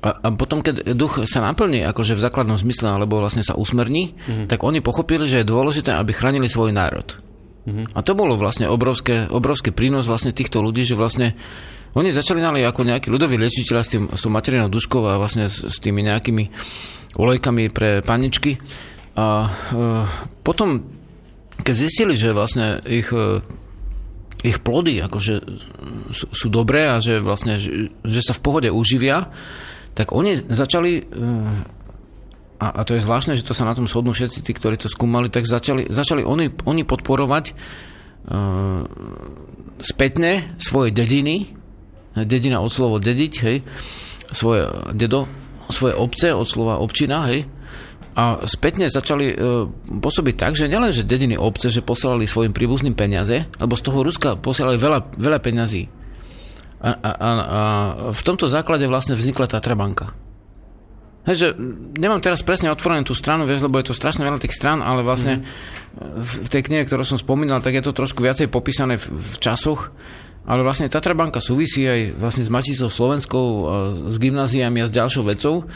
A, a potom, keď duch sa naplní, akože v základnom zmysle, alebo vlastne sa usmerní, mm-hmm. tak oni pochopili, že je dôležité, aby chránili svoj národ. Mm-hmm. A to bolo vlastne obrovské, obrovský prínos vlastne týchto ľudí, že vlastne oni začali ako nejakí ľudoví liečiteľa s, tým, s tou materiálnou duškou a vlastne s, s tými nejakými olejkami pre paničky. A e, potom, keď zistili, že vlastne ich e, ich plody akože sú, sú dobré a že vlastne, že, že sa v pohode uživia, tak oni začali, a, a to je zvláštne, že to sa na tom shodnú všetci tí, ktorí to skúmali, tak začali, začali oni, oni podporovať uh, spätne svoje dediny, dedina od slovo dediť, hej, svoje dedo, svoje obce od slova občina, hej, a spätne začali uh, pôsobiť tak, že nielen, že dediny obce, že posielali svojim príbuzným peniaze, lebo z toho Ruska posielali veľa, veľa peňazí a, a, a, a v tomto základe vlastne vznikla Tatra banka. Hej, že nemám teraz presne otvorenú tú stranu, vieš, lebo je to strašne veľa tých stran, ale vlastne mm. v tej knihe, ktorú som spomínal, tak je to trošku viacej popísané v, v časoch, ale vlastne Tatra banka súvisí aj vlastne s Maticou Slovenskou, s gymnáziami a s ďalšou vecou.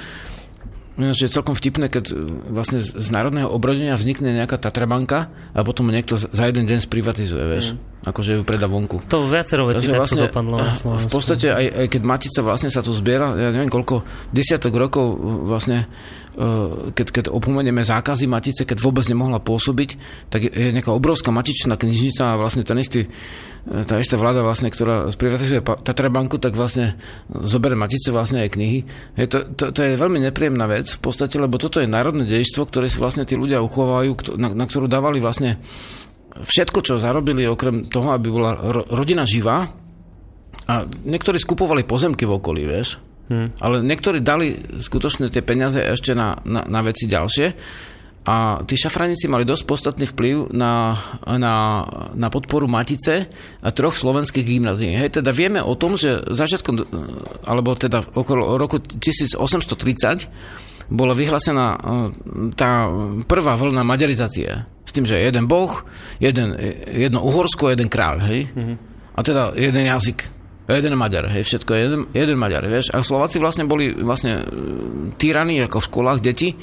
Že je celkom vtipné, keď vlastne z národného obrodenia vznikne nejaká Tatra banka a potom niekto za jeden deň sprivatizuje, vieš. Mm. akože ju predá vonku. To viacero vecí takto vlastne, dopadlo na v podstate aj, aj keď Matica vlastne sa tu zbiera, ja neviem koľko, desiatok rokov vlastne, eh, keď, keď opomenieme zákazy Matice, keď vôbec nemohla pôsobiť, tak je, nejaká obrovská matičná knižnica a vlastne ten istý, tá istá vláda vlastne, ktorá sprivatizuje Tatrabanku, tak vlastne zoberie Matice vlastne aj knihy. Je to, to, to je veľmi nepríjemná vec v podstate, lebo toto je národné dejstvo, ktoré si vlastne tí ľudia uchovajú, kto- na, na ktorú dávali vlastne všetko, čo zarobili, okrem toho, aby bola ro- rodina živá, a niektorí skupovali pozemky v okolí, vieš, hmm. ale niektorí dali skutočne tie peniaze ešte na, na, na veci ďalšie a tí šafranici mali dosť podstatný vplyv na, na, na podporu Matice a troch slovenských gymnázií. Hej, teda vieme o tom, že začiatkom, eh, alebo teda okolo roku 1830 bola vyhlásená eh, tá prvá vlna maďarizácie. S tým, že jeden boh, jeden, jedno Uhorsko, jeden kráľ, hej? Mm-hmm. A teda jeden jazyk. Jeden Maďar, hej, všetko jeden, jeden Maďar, vieš. A Slováci vlastne boli vlastne e, týraní ako v školách deti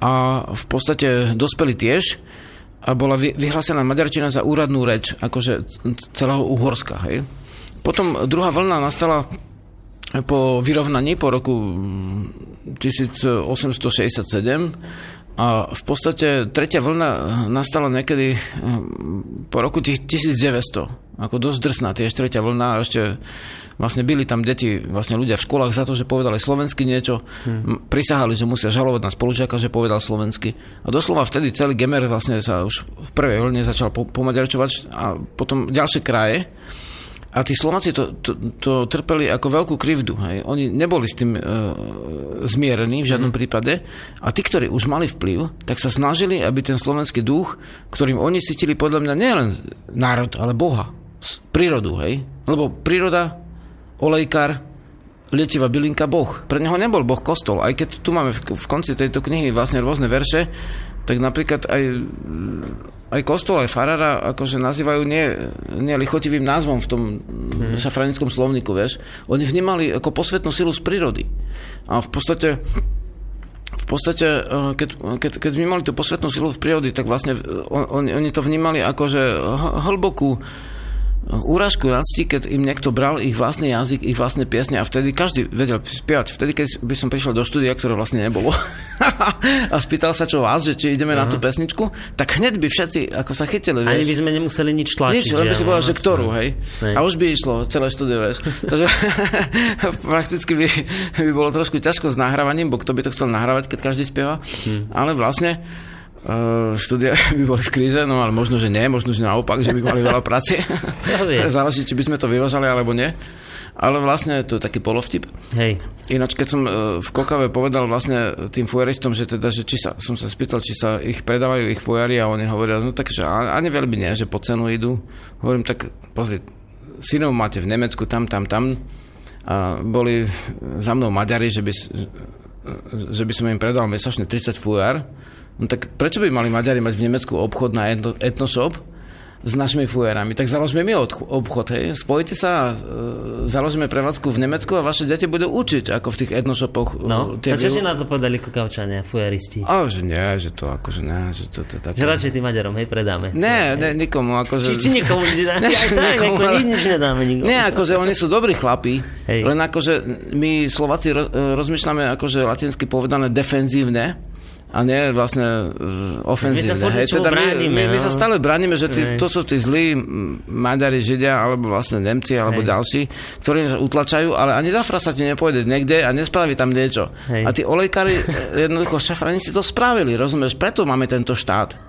a v podstate dospeli tiež a bola vy- vyhlásená maďarčina za úradnú reč, akože celého Uhorska, hej. Potom druhá vlna nastala po vyrovnaní po roku mm, 1867 a v podstate tretia vlna nastala niekedy mm, po roku tých 1900. Ako dosť drsná tiež tretia vlna ešte vlastne byli tam deti, vlastne ľudia v školách za to, že povedali slovensky niečo. Hmm. Prisahali, že musia žalovať na spolužiaka, že povedal slovensky. A doslova vtedy celý Gemer vlastne sa už v prvej vlne začal po- pomaďarčovať a potom ďalšie kraje. A tí Slováci to, to, to trpeli ako veľkú krivdu. Hej. Oni neboli s tým e, zmierení v žiadnom prípade. A tí, ktorí už mali vplyv, tak sa snažili, aby ten slovenský duch, ktorým oni cítili podľa mňa nielen národ, ale Boha, prírodu. Hej. Lebo príroda, olejkár, liečivá bylinka Boh. Pre neho nebol Boh kostol. Aj keď tu máme v, v konci tejto knihy vlastne rôzne verše, tak napríklad aj, aj kostol, aj farára akože nazývajú nie, nie lichotivým názvom v tom mm. šafranickom slovníku, vieš. Oni vnímali ako posvetnú silu z prírody. A v podstate v podstate, eh, keď, keď, keď vnímali tú posvetnú silu v prírody, tak vlastne eh, on, oni, to vnímali ako, že hlbokú úražku na cti, keď im niekto bral ich vlastný jazyk, ich vlastné piesne a vtedy každý vedel spievať. Vtedy, keď by som prišiel do štúdia, ktoré vlastne nebolo [LAUGHS] a spýtal sa čo vás, že či ideme uh-huh. na tú pesničku, tak hneď by všetci ako sa chytili. Ani vieš. by sme nemuseli nič tlačiť. Nič, len by si povedal, že ktorú, jasné. hej. Hej. A už by išlo celé štúdio, vieš. [LAUGHS] Takže [LAUGHS] prakticky by, by bolo trošku ťažko s nahrávaním, bo kto by to chcel nahrávať, keď každý spieva. Hm. Ale vlastne štúdia [LAUGHS] by boli v kríze, no ale možno, že nie, možno, že naopak, že by mali veľa práce. [LAUGHS] Ja. Záleží, či by sme to vyvážali, alebo nie. Ale vlastne to je taký polovtip. Hej. Ináč, keď som uh, v Kokave povedal vlastne tým fujaristom, že teda, že či sa, som sa spýtal, či sa ich predávajú ich fujári a oni hovoria, no tak, že ani veľmi nie, že po cenu idú. Hovorím, tak pozri, synov máte v Nemecku, tam, tam, tam. A boli za mnou Maďari, že by, s- že by som im predal mesačne 30 fujár. No tak prečo by mali Maďari mať v Nemecku obchod na etno, etnoshop s našimi fujárami? Tak založme my od, obchod, hej. Spojite sa a e, založíme prevádzku v Nemecku a vaše deti budú učiť, ako v tých etnoshopoch. No, e, a čo si na to povedali kukavčania, fujaristi? ale že nie, že to akože ne, že to, to, to Že radšej tým Maďarom, hej, predáme. Ne, ne, nikomu, akože... Či, či nikomu [LAUGHS] Ne, tak, nikomu, ale- nič nedáme nikomu. Nie, akože oni sú dobrí chlapí, Hej. len akože my Slováci ro- e, rozmýšľame akože latinsky povedané defenzívne, a nie vlastne uh, ofenzívne. My sa bránime, my, my no. sa stále bránime, že tí, Hej. to sú tí zlí Maďari, Židia, alebo vlastne Nemci, alebo Hej. ďalší, ktorí nás utlačajú, ale ani zafra sa ti nepôjde niekde a nespraví tam niečo. Hej. A tí olejkári, e, jednoducho šafrani si to spravili, rozumieš? Preto máme tento štát.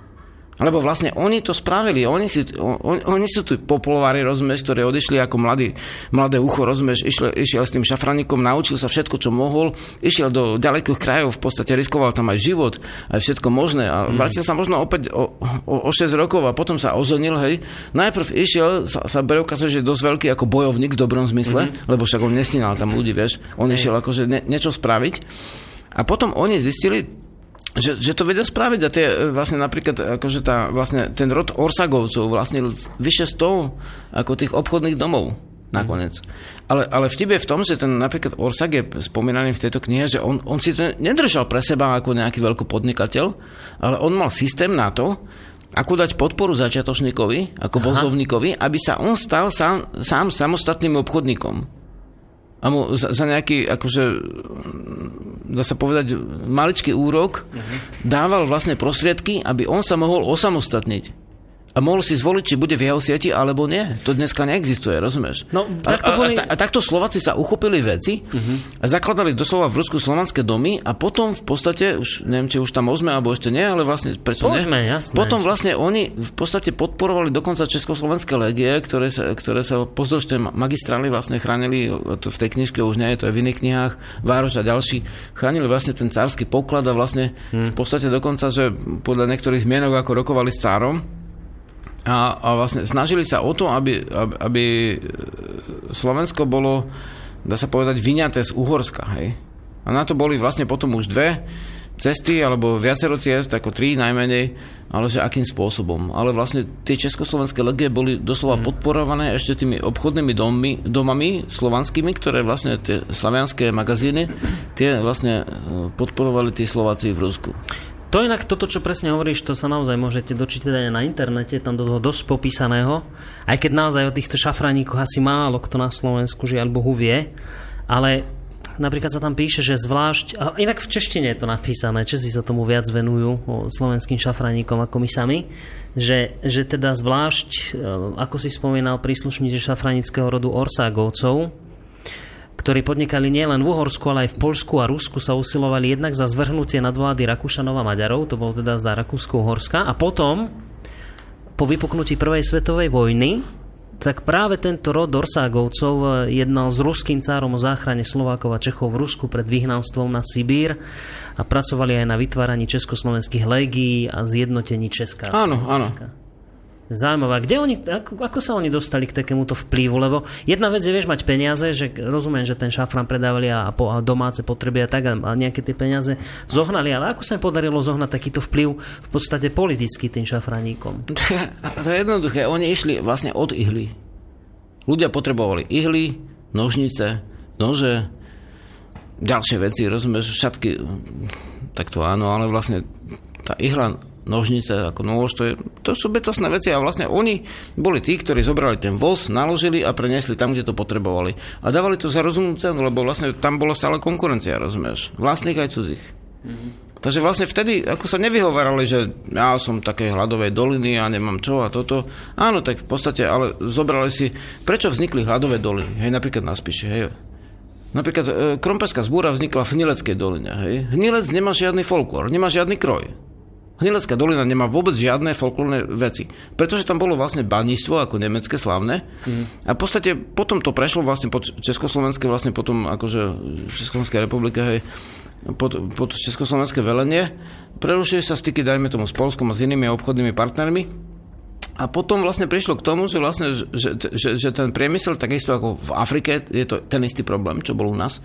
Lebo vlastne oni to spravili, oni, si, on, oni sú tu popolovári, rozumieš, ktorí odišli ako mladý, mladé ucho, rozumieš, išiel, išiel s tým šafranikom, naučil sa všetko, čo mohol, išiel do ďalekých krajov, v podstate riskoval tam aj život, aj všetko možné a mm. vrátil sa možno opäť o, o, o 6 rokov a potom sa oženil, hej. Najprv išiel, sa, sa bere ukazuje, že je dosť veľký ako bojovník v dobrom zmysle, mm. lebo však on nesnínal tam ľudí, vieš, on išiel akože ne, niečo spraviť a potom oni zistili, že, že to vedia spraviť a tie e, vlastne napríklad akože tá, vlastne ten rod Orsagovcov vlastne vyše 100 ako tých obchodných domov nakoniec. Ale, ale vtip je v tom, že ten napríklad Orsag je spomínaný v tejto knihe, že on, on si to nedržal pre seba ako nejaký veľký podnikateľ, ale on mal systém na to, ako dať podporu začiatočníkovi, ako vozovníkovi, aby sa on stal sám, sám samostatným obchodníkom. A mu za, za nejaký, akože, dá sa povedať, maličký úrok uh-huh. dával vlastne prostriedky, aby on sa mohol osamostatniť a mohol si zvoliť, či bude v jeho sieti alebo nie. To dneska neexistuje, rozumieš? No, tak to boli... a, a, a, takto Slováci sa uchopili veci uh-huh. a zakladali doslova v Rusku slovanské domy a potom v podstate, už neviem, či už tam môžeme alebo ešte nie, ale vlastne prečo Poďme, nie? Jasné. Potom vlastne oni v podstate podporovali dokonca československé legie, ktoré sa, ktoré sa pozdĺž tej magistrály vlastne chránili, to v tej knižke už nie je, to je v iných knihách, Vároš a ďalší, chránili vlastne ten cársky poklad a vlastne hmm. v podstate dokonca, že podľa niektorých zmienok ako rokovali s cárom, a, a vlastne snažili sa o to, aby, aby, aby Slovensko bolo, dá sa povedať, vyňaté z Uhorska. Hej? A na to boli vlastne potom už dve cesty, alebo viacero ciest, ako tri najmenej, ale že akým spôsobom. Ale vlastne tie československé legie boli doslova hmm. podporované ešte tými obchodnými domy, domami slovanskými, ktoré vlastne tie slavianské magazíny, tie vlastne e, podporovali tí Slováci v Rusku. To inak toto, čo presne hovoríš, to sa naozaj môžete dočítať aj na internete, tam do toho dosť popísaného. Aj keď naozaj o týchto šafraníkoch asi málo kto na Slovensku, žiaľ Bohu, vie. Ale napríklad sa tam píše, že zvlášť, a inak v češtine je to napísané, Česi sa tomu viac venujú, slovenským šafraníkom ako my sami, že, že teda zvlášť, e, ako si spomínal, príslušníci šafranického rodu Orságovcov, ktorí podnikali nielen v Uhorsku, ale aj v Polsku a Rusku, sa usilovali jednak za zvrhnutie nadvlády Rakúšanov a Maďarov, to bolo teda za Rakúsko-Uhorska, a potom, po vypuknutí Prvej svetovej vojny, tak práve tento rod Orságovcov jednal s ruským cárom o záchrane Slovákov a Čechov v Rusku pred vyhnanstvom na Sibír a pracovali aj na vytváraní československých legií a zjednotení Česká. Áno, áno. Zaujímavé. Kde oni, ako, ako sa oni dostali k takémuto vplyvu? Lebo jedna vec je, vieš, mať peniaze, že rozumiem, že ten šafrán predávali a, a domáce potreby a tak a, a nejaké tie peniaze zohnali, ale ako sa im podarilo zohnať takýto vplyv v podstate politicky tým šafraníkom? [LAUGHS] To je jednoduché. Oni išli vlastne od ihly. Ľudia potrebovali ihly, nožnice, nože, ďalšie veci, rozumieš, všetky, tak to áno, ale vlastne tá ihla nožnice, ako nôž, to, je, to sú bytostné veci a vlastne oni boli tí, ktorí zobrali ten voz, naložili a preniesli tam, kde to potrebovali. A dávali to za rozumnú cenu, lebo vlastne tam bola stále konkurencia, rozumieš? Vlastných aj cudzích. Mm-hmm. Takže vlastne vtedy, ako sa nevyhovárali, že ja som také hladovej doliny a nemám čo a toto. Áno, tak v podstate, ale zobrali si, prečo vznikli hladové doliny? Hej, napríklad na Spiši, hej. Napríklad e, Krompeská zbúra vznikla v Hnileckej doline, hej. Hnilec nemá žiadny folklór, nemá žiadny kroj. Hnilecká dolina nemá vôbec žiadne folklórne veci. Pretože tam bolo vlastne baníctvo ako nemecké slavné. Mm. A v podstate potom to prešlo vlastne pod Československé, vlastne potom akože v Československej republike, hej, pod, pod Československé velenie. Prerušili sa styky, dajme tomu, s Polskom a s inými obchodnými partnermi. A potom vlastne prišlo k tomu, že, vlastne, že, že, že ten priemysel, takisto ako v Afrike, je to ten istý problém, čo bol u nás,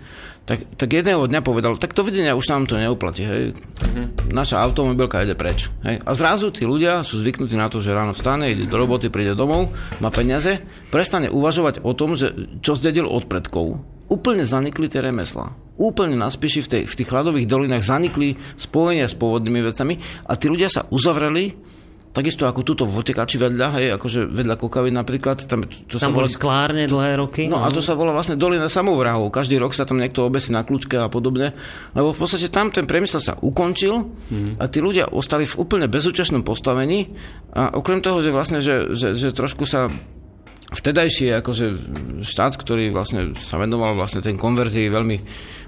tak, tak jedného dňa povedal, tak to videnia už nám to neuplatí, hej. Mm-hmm. Naša automobilka ide preč. Hej. A zrazu tí ľudia sú zvyknutí na to, že ráno vstane, ide do roboty, príde domov, má peniaze, prestane uvažovať o tom, že čo zdedil od predkov. Úplne zanikli tie remesla. Úplne na spíši v, tej, v tých hladových dolinách zanikli spojenia s pôvodnými vecami a tí ľudia sa uzavreli Takisto ako túto v Otekači vedľa, hej, akože vedľa Kokavy napríklad. Tam, to tam sa boli volá, sklárne dlhé roky. No, no a to sa volá vlastne Dolina samovrahov. Každý rok sa tam niekto obesí na kľúčke a podobne. Lebo v podstate tam ten priemysel sa ukončil mm. a tí ľudia ostali v úplne bezúčastnom postavení. A okrem toho, že vlastne, že, že, že trošku sa vtedajší akože štát, ktorý vlastne sa venoval vlastne ten konverzii veľmi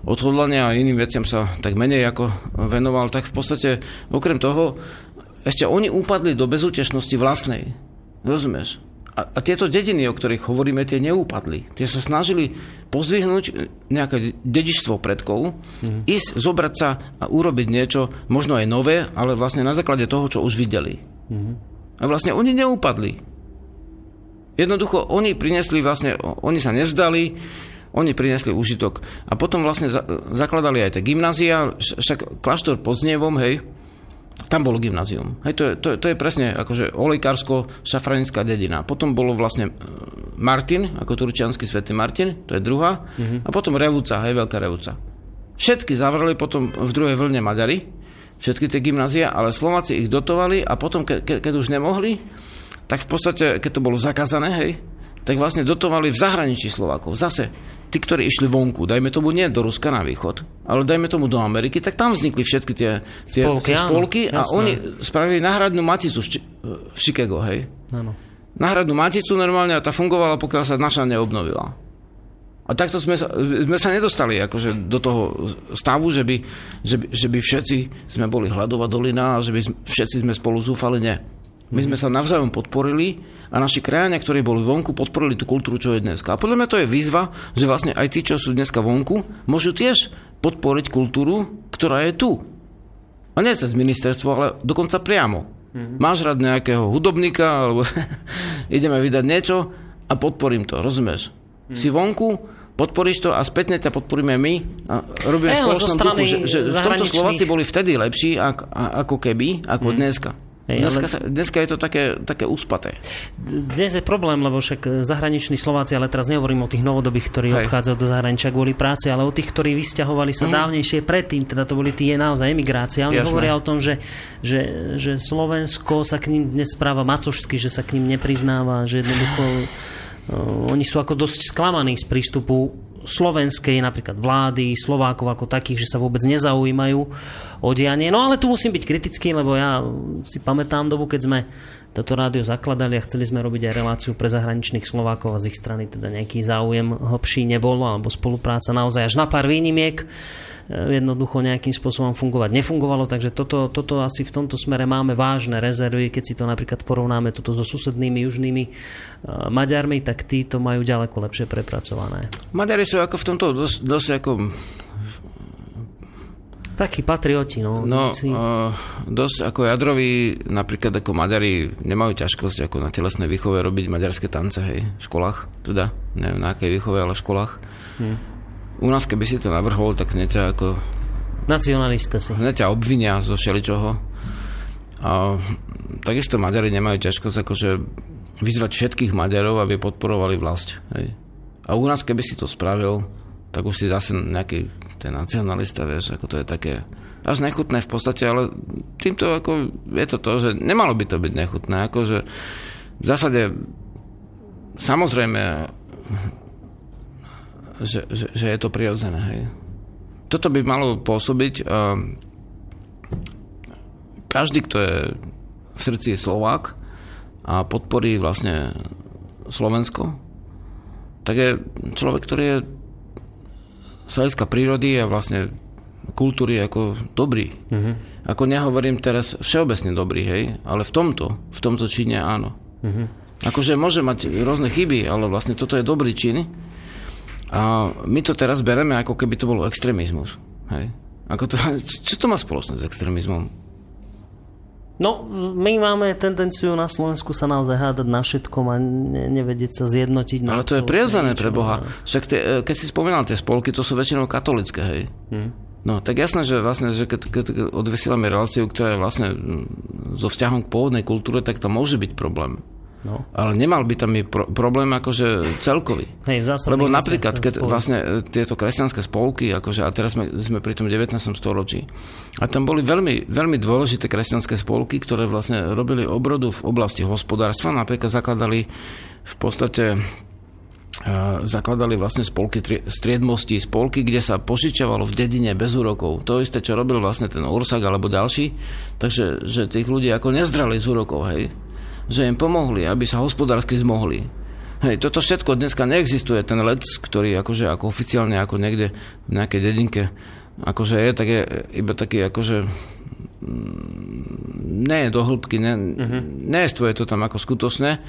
odhodlane a iným veciam sa tak menej ako venoval, tak v podstate okrem toho ešte oni upadli do bezútešnosti vlastnej. Rozumieš? A, a tieto dediny, o ktorých hovoríme, tie neúpadli. Tie sa snažili pozdvihnúť nejaké dedičstvo predkov, mm. ísť, zobrať sa a urobiť niečo, možno aj nové, ale vlastne na základe toho, čo už videli. Mm. A vlastne oni neúpadli. Jednoducho, oni prinesli vlastne, oni sa nevzdali, oni prinesli užitok. A potom vlastne za, zakladali aj tie gymnázia, však kláštor pod Znievom, hej, tam bolo gymnázium. Hej, to, je, to, je, to je presne akože olejkársko-šafranická dedina. Potom bolo vlastne e, Martin, ako turčianský svätý Martin, to je druhá. Mm-hmm. A potom Revúca, hej, Veľká Revúca. Všetky zavreli potom v druhej vlne Maďari. všetky tie gymnázia, ale Slováci ich dotovali a potom, ke, ke, keď už nemohli, tak v podstate, keď to bolo zakázané, hej, tak vlastne dotovali v zahraničí Slovákov. Zase, tí, ktorí išli vonku, dajme tomu nie do Ruska na východ, ale dajme tomu do Ameriky, tak tam vznikli všetky tie, tie Spolky, tie áno, spolky a jasné. oni spravili náhradnú maticu v, Či- v Chicago, hej. Áno. Náhradnú maticu normálne a tá fungovala, pokiaľ sa naša neobnovila. A takto sme sa, sme sa nedostali akože do toho stavu, že by, že, by, že by všetci sme boli hľadová dolina a že by všetci sme spolu zúfali. Nie. My sme sa navzájom podporili a naši krajania, ktorí boli vonku, podporili tú kultúru, čo je dneska. A podľa mňa to je výzva, že vlastne aj tí, čo sú dneska vonku, môžu tiež podporiť kultúru, ktorá je tu. A nie cez ministerstvo, ale dokonca priamo. Mm-hmm. Máš rád nejakého hudobníka, alebo [LAUGHS] ideme vydať niečo a podporím to, rozumieš? Mm. Si vonku, podporíš to a spätne ťa podporíme my a robíme spoločnom strany duchu, že, že v tomto Slováci boli vtedy lepší ako, ako keby, ako mm. dneska. Hej, dneska, ale- sa, dneska je to také, také uspaté. Dnes je problém, lebo však e, zahraniční Slováci, ale teraz nehovorím o tých novodobých, ktorí Hej. odchádzajú do zahraničia kvôli práci, ale o tých, ktorí vysťahovali sa dávnejšie predtým, teda to boli tie naozaj emigrácie. A oni Jasné. hovoria o tom, že, že, že Slovensko sa k ním dnes správa macošsky, že sa k ním nepriznáva, že jednoducho uh, oni sú ako dosť sklamaní z prístupu slovenskej napríklad vlády, Slovákov ako takých, že sa vôbec nezaujímajú o dianie. No ale tu musím byť kritický, lebo ja si pamätám dobu, keď sme toto rádio zakladali a chceli sme robiť aj reláciu pre zahraničných Slovákov a z ich strany teda nejaký záujem hlbší nebol, alebo spolupráca naozaj až na pár výnimiek e, jednoducho nejakým spôsobom fungovať nefungovalo, takže toto, toto asi v tomto smere máme vážne rezervy, keď si to napríklad porovnáme toto so susednými južnými e, Maďarmi, tak tí to majú ďaleko lepšie prepracované. Maďari sú ako v tomto dosť, dosť ako, Takí patrioti, no. no, si... uh, dosť ako jadroví, napríklad ako Maďari nemajú ťažkosť ako na telesnej výchove robiť maďarské tance, hej, v školách, teda, neviem na akej výchove, ale v školách. Hm. U nás, keby si to navrhol, tak hneď ako Nacionalista si. hneď ťa obvinia zo všeličoho. A takisto Maďari nemajú ťažkosť akože vyzvať všetkých Maďarov, aby podporovali vlast. Hej. A u nás, keby si to spravil, tak už si zase nejaký ten nacionalista, vieš, ako to je také až nechutné v podstate, ale týmto ako je to to, že nemalo by to byť nechutné, akože v zásade samozrejme že, že, že je to prirodzené, hej. Toto by malo pôsobiť každý, kto je v srdci Slovák a podporí vlastne Slovensko, tak je človek, ktorý je z hľadiska prírody a vlastne kultúry ako dobrý. Uh-huh. Ako nehovorím teraz všeobecne dobrý, hej, ale v tomto, v tomto čine áno. Uh-huh. Akože môže mať rôzne chyby, ale vlastne toto je dobrý čin a my to teraz bereme, ako keby to bolo extrémizmus. Hej. Ako to, [LAUGHS] čo to má spoločné s extrémizmom? No, my máme tendenciu na Slovensku sa naozaj hádať na všetkom a ne, nevedieť sa zjednotiť. Na Ale to je prirodzené pre Boha. Však tie, e, keď si spomínal tie spolky, to sú väčšinou katolické, hej. Hm. No, tak jasné, že vlastne, že keď, keď odvysielame reláciu, ktorá je vlastne mm, so vzťahom k pôvodnej kultúre, tak to môže byť problém. No. Ale nemal by tam byť pro- problém akože celkový. Hej, Lebo napríklad, keď spolu- vlastne e, tieto kresťanské spolky, akože, a teraz sme, sme pri tom 19. storočí, a tam boli veľmi, veľmi dôležité kresťanské spolky, ktoré vlastne robili obrodu v oblasti hospodárstva, napríklad zakladali v podstate e, zakladali vlastne spolky tri- striedmosti, spolky, kde sa požičovalo v dedine bez úrokov. To isté, čo robil vlastne ten Ursak alebo ďalší, takže že tých ľudí ako nezdrali z úrokov, hej. Že im pomohli, aby sa hospodársky zmohli. Hej, toto všetko dneska neexistuje, ten lec, ktorý akože ako oficiálne ako niekde v nejakej dedinke akože je, tak je iba taký akože mm, nie je do hĺbky, ne, uh-huh. nejestvuje to tam ako skutočné,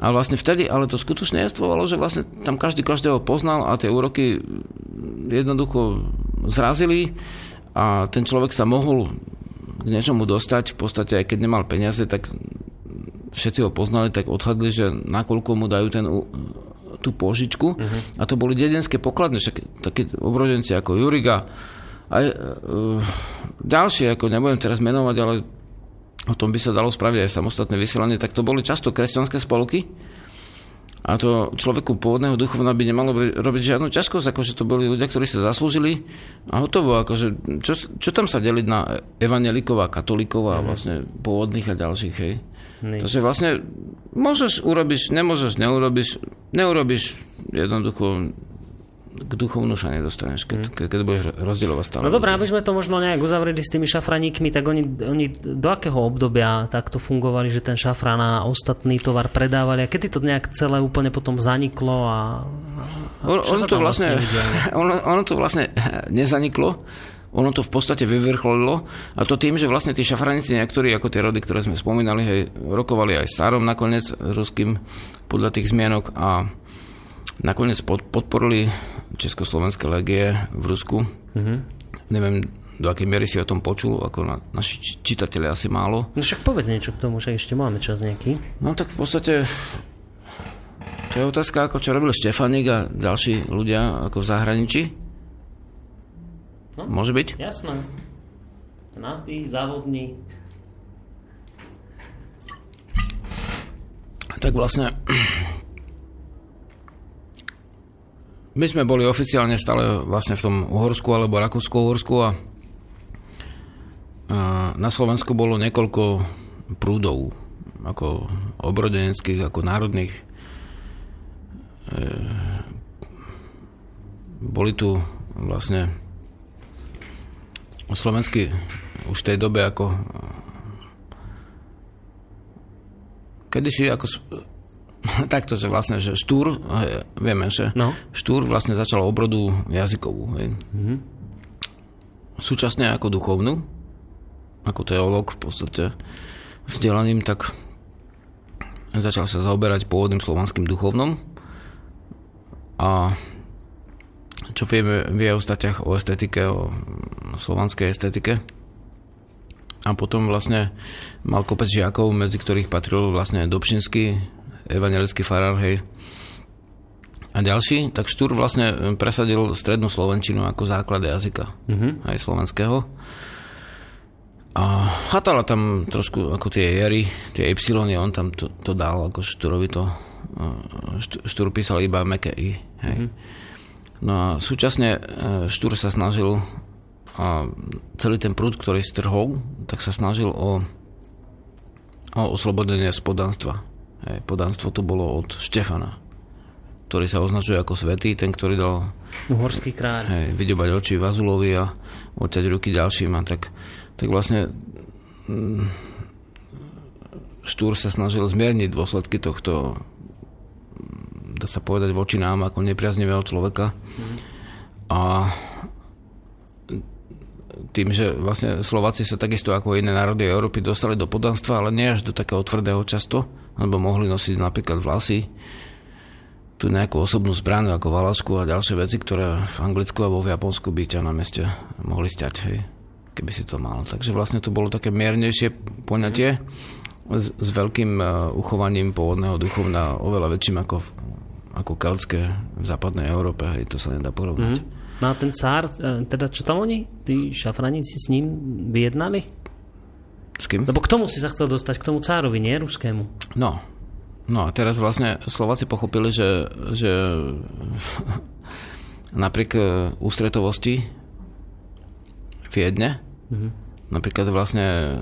a vlastne vtedy, ale to skutočne jestvovalo, že vlastne tam každý každého poznal a tie úroky jednoducho zrazili a ten človek sa mohol k niečomu dostať, v podstate aj keď nemal peniaze, tak všetci ho poznali, tak odhadli, že nakoľko mu dajú ten, tú pôžičku. Uh-huh. A to boli dedenské pokladne, však takí obrodenci ako Juriga, aj uh, ďalšie, ako nebudem teraz menovať, ale o tom by sa dalo spraviť aj samostatné vysielanie, tak to boli často kresťanské spolky. A to človeku pôvodného duchovna by nemalo robiť žiadnu ťažkosť, akože to boli ľudia, ktorí sa zaslúžili a hotovo, akože čo, čo tam sa deliť na evangelikov a katolíkov a vlastne pôvodných a ďalších, hej. Nej. Takže vlastne môžeš, urobíš, nemôžeš, neurobíš, neurobíš jednoducho k duchovnú sa nedostaneš, keď, keď, keď budeš rozdielovať stále. No dobré, aby sme to možno nejak uzavreli s tými šafraníkmi, tak oni, oni do akého obdobia takto fungovali, že ten šafrán a ostatný tovar predávali a kedy to nejak celé úplne potom zaniklo a, a čo ono, to vlastne, udialo? [LAUGHS] ono, ono to vlastne [LAUGHS] nezaniklo, ono to v podstate vyvrcholilo a to tým, že vlastne tí šafranici niektorí, ako tie rody, ktoré sme spomínali, hej, rokovali aj s cárom nakoniec ruským podľa tých zmienok a nakoniec pod, podporili Československé legie v Rusku. Mm-hmm. Neviem, do akej miery si o tom počul, ako na, naši či- čitatelia asi málo. No však povedz niečo k tomu, že ešte máme čas nejaký. No tak v podstate to je otázka, ako čo robil Štefanik a ďalší ľudia ako v zahraničí. No. Môže byť? Jasné. Napí, závodní. Tak vlastne my sme boli oficiálne stále vlastne v tom Uhorsku alebo Rakúsko-Uhorsku a, na Slovensku bolo niekoľko prúdov ako obrodeneckých, ako národných. E, boli tu vlastne slovenský už v tej dobe ako kedysi ako [LAUGHS] takto, že vlastne, že Štúr, vieme, že No. Štúr vlastne začal obrodu jazykovú. Hej. Mm-hmm. Súčasne ako duchovnú, ako teológ v podstate vzdelaním, tak začal sa zaoberať pôvodným slovanským duchovnom a čo vieme v jeho statiach o estetike, o slovanskej estetike. A potom vlastne mal kopec žiakov, medzi ktorých patril vlastne Dobšinský, evangelický farár, hej, a ďalší, tak Štúr vlastne presadil strednú slovenčinu ako základ jazyka, mm-hmm. aj slovenského. A chatala tam trošku ako tie jery, tie y, on tam to, to dal, ako Štúrovi to, Štúr, Štúr písal iba meké i, hej. Mm-hmm. No a súčasne e, Štúr sa snažil a celý ten prúd, ktorý strhol, tak sa snažil o, o oslobodenie z podanstvo to bolo od Štefana, ktorý sa označuje ako svetý, ten, ktorý dal Uhorský kráľ. hej, vydobať oči Vazulovi a odťať ruky ďalším. A tak, tak vlastne mm, Štúr sa snažil zmierniť dôsledky tohto mm, dá sa povedať voči nám ako nepriaznivého človeka. A tým, že vlastne Slováci sa takisto ako iné národy Európy dostali do podanstva, ale nie až do takého tvrdého často, lebo mohli nosiť napríklad vlasy, tu nejakú osobnú zbraň ako valašku a ďalšie veci, ktoré v Anglicku alebo v Japonsku by ťa na meste mohli stiať, hej, keby si to mal. Takže vlastne to bolo také miernejšie poňatie s, s veľkým uh, uchovaním pôvodného duchovna, oveľa väčším ako, ako keltské v západnej Európe, hej, to sa nedá porovnať. Mm-hmm. No a ten cár, e, teda čo tam oni? Tí šafraníci s ním vyjednali? S kým? Lebo k tomu si sa chcel dostať, k tomu cárovi, nie ruskému. No. No a teraz vlastne Slováci pochopili, že, že [LAUGHS] napriek e, ústretovosti Viedne, mm-hmm. napríklad vlastne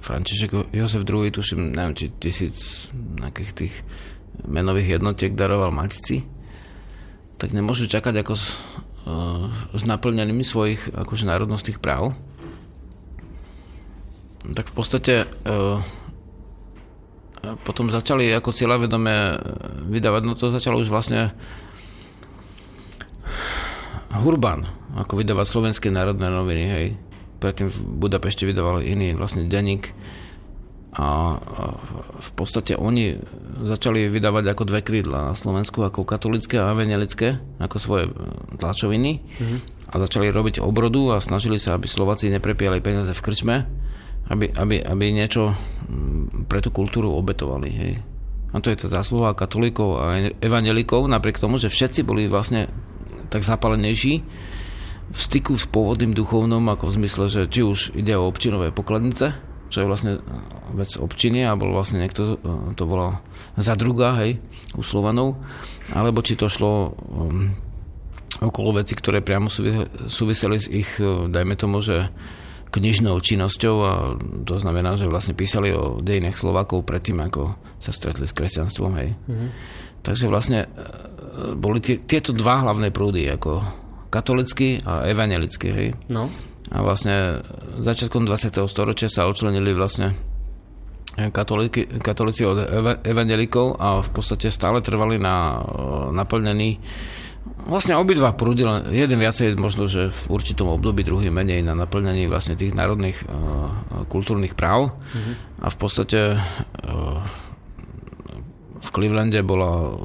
František Jozef II, tuším, neviem, či tisíc nejakých tých menových jednotiek daroval Matici, tak nemôžu čakať ako s, uh, s naplňanými svojich akože národnostných práv. Tak v podstate uh, potom začali ako cieľavedome vydávať, no to začalo už vlastne Hurban, ako vydávať slovenské národné noviny, hej. Predtým v Budapešti vydával iný vlastne denník a, v podstate oni začali vydávať ako dve krídla na Slovensku, ako katolické a evangelické, ako svoje e, tlačoviny mm-hmm. a začali robiť obrodu a snažili sa, aby Slováci neprepiali peniaze v krčme, aby, aby, aby niečo mm, pre tú kultúru obetovali. Hej. A to je tá zásluha katolíkov a evangelikov, napriek tomu, že všetci boli vlastne tak zapalenejší v styku s pôvodným duchovnom, ako v zmysle, že či už ide o občinové pokladnice, čo je vlastne vec občiny a bol vlastne niekto, to volal za druga, hej, u Slovanov, alebo či to šlo um, okolo veci, ktoré priamo súviseli s ich, dajme tomu, že knižnou činnosťou a to znamená, že vlastne písali o dejinách Slovakov predtým, ako sa stretli s kresťanstvom. Hej. Mm-hmm. Takže vlastne e, boli tie, tieto dva hlavné prúdy, ako katolický a evangelický. Hej. No. A vlastne začiatkom 20. storočia sa očlenili vlastne katolíci, katolíci od evangelikov a v podstate stále trvali na e, naplnení Vlastne obidva prúdy, jeden viacej možno, že v určitom období, druhý menej na naplňanie vlastne tých národných uh, kultúrnych práv. Mm-hmm. A v podstate uh, v Clevelande bola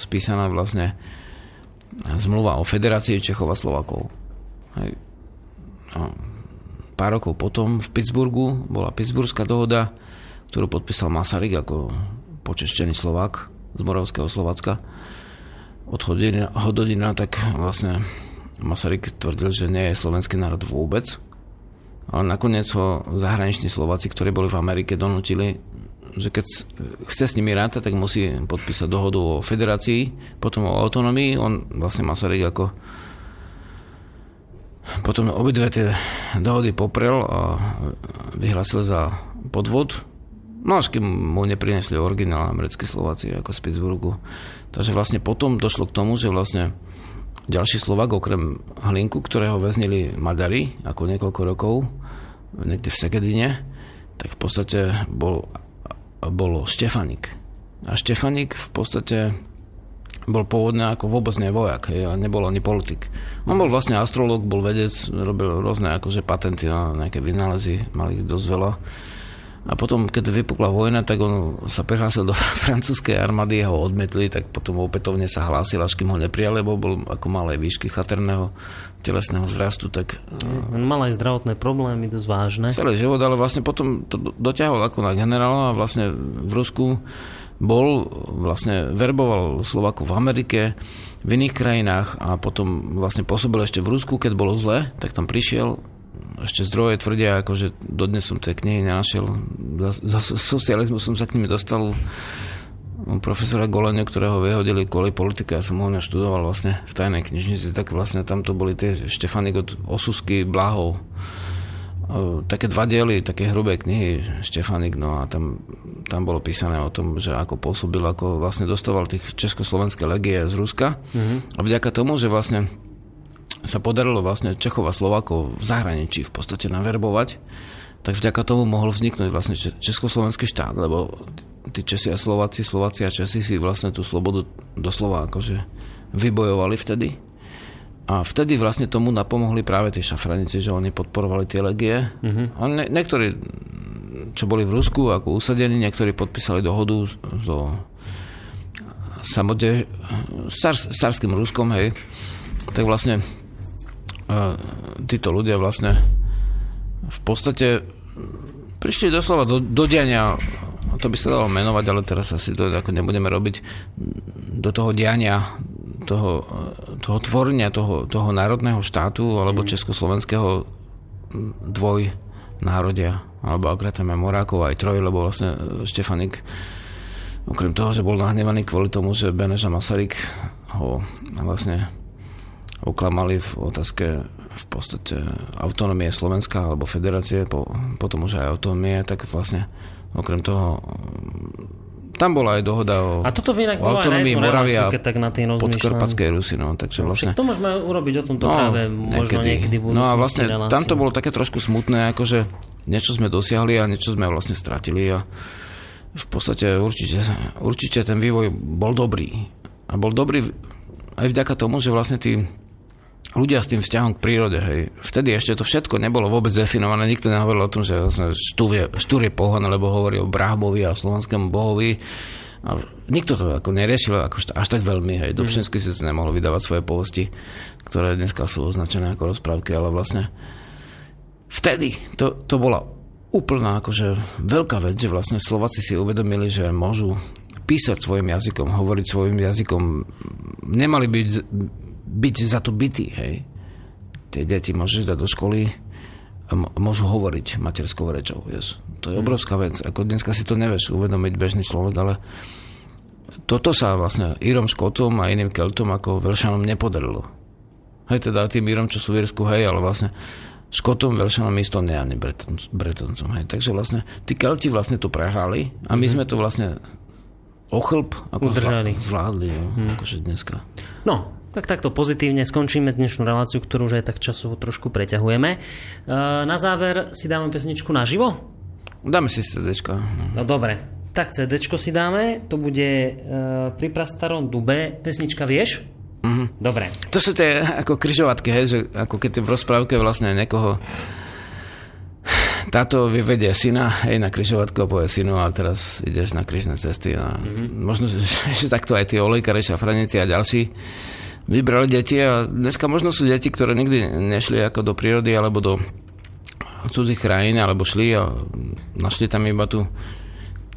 spísaná vlastne zmluva o Federácii Čechov a Slovakov. Hej. A pár rokov potom v Pittsburghu bola Pittsburghská dohoda, ktorú podpísal Masaryk ako počeštený Slovák z Moravského Slovacka od Hododina, tak vlastne Masaryk tvrdil, že nie je slovenský národ vôbec. Ale nakoniec ho zahraniční Slováci, ktorí boli v Amerike, donútili, že keď chce s nimi rátať, tak musí podpísať dohodu o federácii, potom o autonomii. On vlastne Masaryk ako potom obidve tie dohody poprel a vyhlásil za podvod. No až kým mu neprinesli originál americkí Slováci ako z Pittsburghu. Takže vlastne potom došlo k tomu, že vlastne ďalší Slovak, okrem Hlinku, ktorého väznili Maďari ako niekoľko rokov, niekde v Segedine, tak v podstate bol, bol Štefanik. A Štefanik v podstate bol pôvodne ako vôbec nie vojak, a nebol ani politik. On bol vlastne astrolog, bol vedec, robil rôzne akože patenty na nejaké vynálezy, mali dosť veľa a potom, keď vypukla vojna, tak on sa prihlásil do [LAUGHS] francúzskej armády a ho odmetli, tak potom opätovne sa hlásil, až kým ho neprijali, lebo bol ako malej výšky chatrného telesného vzrastu, tak... On mal aj zdravotné problémy, dosť vážne. Celý život, ale vlastne potom to doťahol ako na generála a vlastne v Rusku bol, vlastne verboval Slovaku v Amerike, v iných krajinách a potom vlastne pôsobil ešte v Rusku, keď bolo zle, tak tam prišiel, ešte zdroje tvrdia, ako že dodnes som tie knihy nenašiel. Za, za socializmu som sa k nimi dostal profesora Golenia, ktorého vyhodili kvôli politike. Ja som ho študoval vlastne v tajnej knižnici, tak vlastne tam to boli tie Štefanik od Osusky, Blahov. Také dva diely, také hrubé knihy Štefanik, no a tam, tam bolo písané o tom, že ako pôsobil, ako vlastne dostával tých československé legie z Ruska. Mm-hmm. A vďaka tomu, že vlastne sa podarilo vlastne Čechov a Slovákov v zahraničí v podstate naverbovať, tak vďaka tomu mohol vzniknúť vlastne Československý štát, lebo tí Česi a Slováci, Slováci a Česi si vlastne tú slobodu doslova akože vybojovali vtedy. A vtedy vlastne tomu napomohli práve tie šafranici, že oni podporovali tie legie. Mm-hmm. A ne, niektorí, čo boli v Rusku ako usadení, niektorí podpísali dohodu so samode, s, s carským Ruskom, hej, tak vlastne títo ľudia vlastne v podstate prišli doslova do, do diania, to by sa dalo menovať, ale teraz asi to ako nebudeme robiť, do toho diania, toho, toho tvorenia toho, toho národného štátu alebo československého dvoj národia, alebo ak Morákov aj Troj, lebo vlastne Štefanik okrem toho, že bol nahnevaný kvôli tomu, že Beneža Masaryk ho vlastne oklamali v otázke v podstate autonómie Slovenska alebo federácie, po, potom už aj autonómie, tak vlastne okrem toho tam bola aj dohoda o, a toto by inak o autonómii Moravia tak na tým podkarpatskej Rusy. No, takže vlastne, to môžeme urobiť o tomto no, práve možno niekedy, niekedy No a vlastne tam to bolo také trošku smutné, akože niečo sme dosiahli a niečo sme vlastne stratili a v podstate určite, určite ten vývoj bol dobrý. A bol dobrý aj vďaka tomu, že vlastne tí ľudia s tým vzťahom k prírode, hej. Vtedy ešte to všetko nebolo vôbec definované, nikto nehovoril o tom, že vlastne štúr je, štúr je pohan, lebo hovorí o Brahmovi a slovanskému bohovi. A nikto to ako neriešil ako až tak veľmi, hej. Dobšinský mm. si nemohol vydávať svoje povosti, ktoré dneska sú označené ako rozprávky, ale vlastne vtedy to, to bola úplná akože veľká vec, že vlastne Slováci si uvedomili, že môžu písať svojim jazykom, hovoriť svojim jazykom. Nemali byť byť za to bytý, hej. Tie deti môžeš dať do školy a môžu hovoriť materskou rečou. Vieš. To je obrovská vec. Ako dneska si to nevieš uvedomiť bežný človek, ale toto sa vlastne Írom Škotom a iným Keltom ako Velšanom nepodarilo. Hej, teda tým Írom, čo sú v Írsku, hej, ale vlastne Škotom, Velšanom, Estonia, ani Bretoncom. Hej. Takže vlastne tí Kelti vlastne to prehrali a my mm-hmm. sme to vlastne ochlb ako Udržali. zvládli, jo, hmm. akože dneska. No, tak takto pozitívne skončíme dnešnú reláciu, ktorú už aj tak časovo trošku preťahujeme. E, na záver si dáme pesničku naživo? Dáme si CDčko. No dobre, tak CDčko si dáme, to bude e, pri prastarom dube. Pesnička vieš? Mm-hmm. Dobre. To sú tie ako kryžovatky, hej, že ako keď v rozprávke vlastne niekoho táto vyvedie syna hej, na kryžovatku a povie synu a teraz ideš na kryžné cesty a mm-hmm. možno, že, [LAUGHS] že takto aj tí olejkári, šafranici a ďalší vybrali deti a dneska možno sú deti, ktoré nikdy nešli ako do prírody alebo do cudzích krajín, alebo šli a našli tam iba tú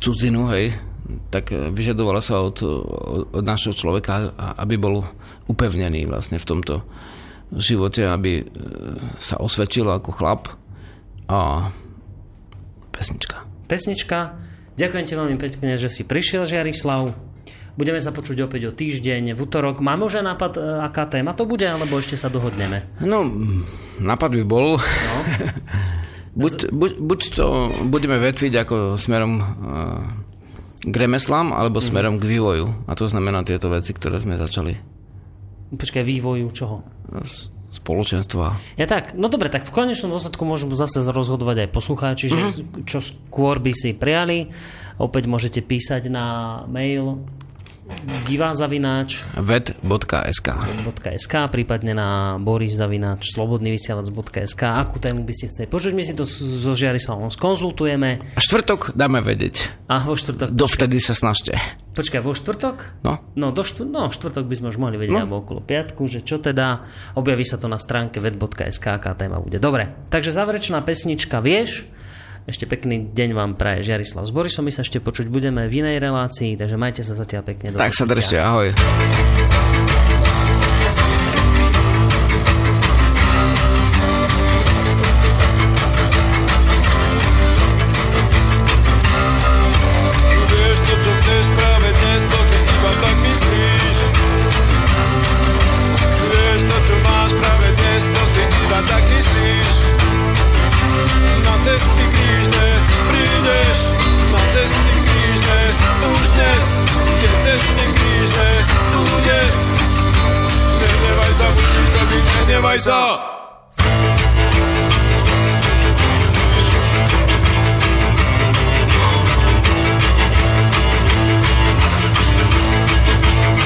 cudzinu, hej, tak vyžadovalo sa od, od našho človeka, aby bol upevnený vlastne v tomto živote, aby e, sa osvedčil ako chlap a pesnička. Pesnička. Ďakujem ti veľmi pekne, že si prišiel, Žiarislav. Budeme sa počuť opäť o týždeň, v útorok. Máme už nápad, e, aká téma to bude, alebo ešte sa dohodneme? No, nápad by bol. No. [LAUGHS] buď, buď, buď to budeme vetviť ako smerom uh, k remeslám, alebo mhm. smerom k vývoju. A to znamená tieto veci, ktoré sme začali. Počkaj, vývoju čoho? spoločenstva. Ja tak, no dobre, tak v konečnom dôsledku môžu zase rozhodovať aj poslucháči, mm-hmm. čo skôr by si prijali. Opäť môžete písať na mail divá zavináč ved.sk .sk, prípadne na boris zavináč slobodnyvysielac.sk akú tému by ste chceli počuť, my si to so Žiarislavom skonzultujeme. A štvrtok dáme vedieť. A vo štvrtok. Dovtedy sa snažte. Počkaj, vo štvrtok? No. No, do štvr- no štvrtok by sme už mohli vedieť, no. alebo okolo piatku, že čo teda, objaví sa to na stránke ved.sk, aká téma bude. Dobre, takže záverečná pesnička, vieš? Ešte pekný deň vám praje Žiarislav s Borisom. My sa ešte počuť budeme v inej relácii, takže majte sa zatiaľ pekne. Tak sa držte, ahoj. Hnevaj sa,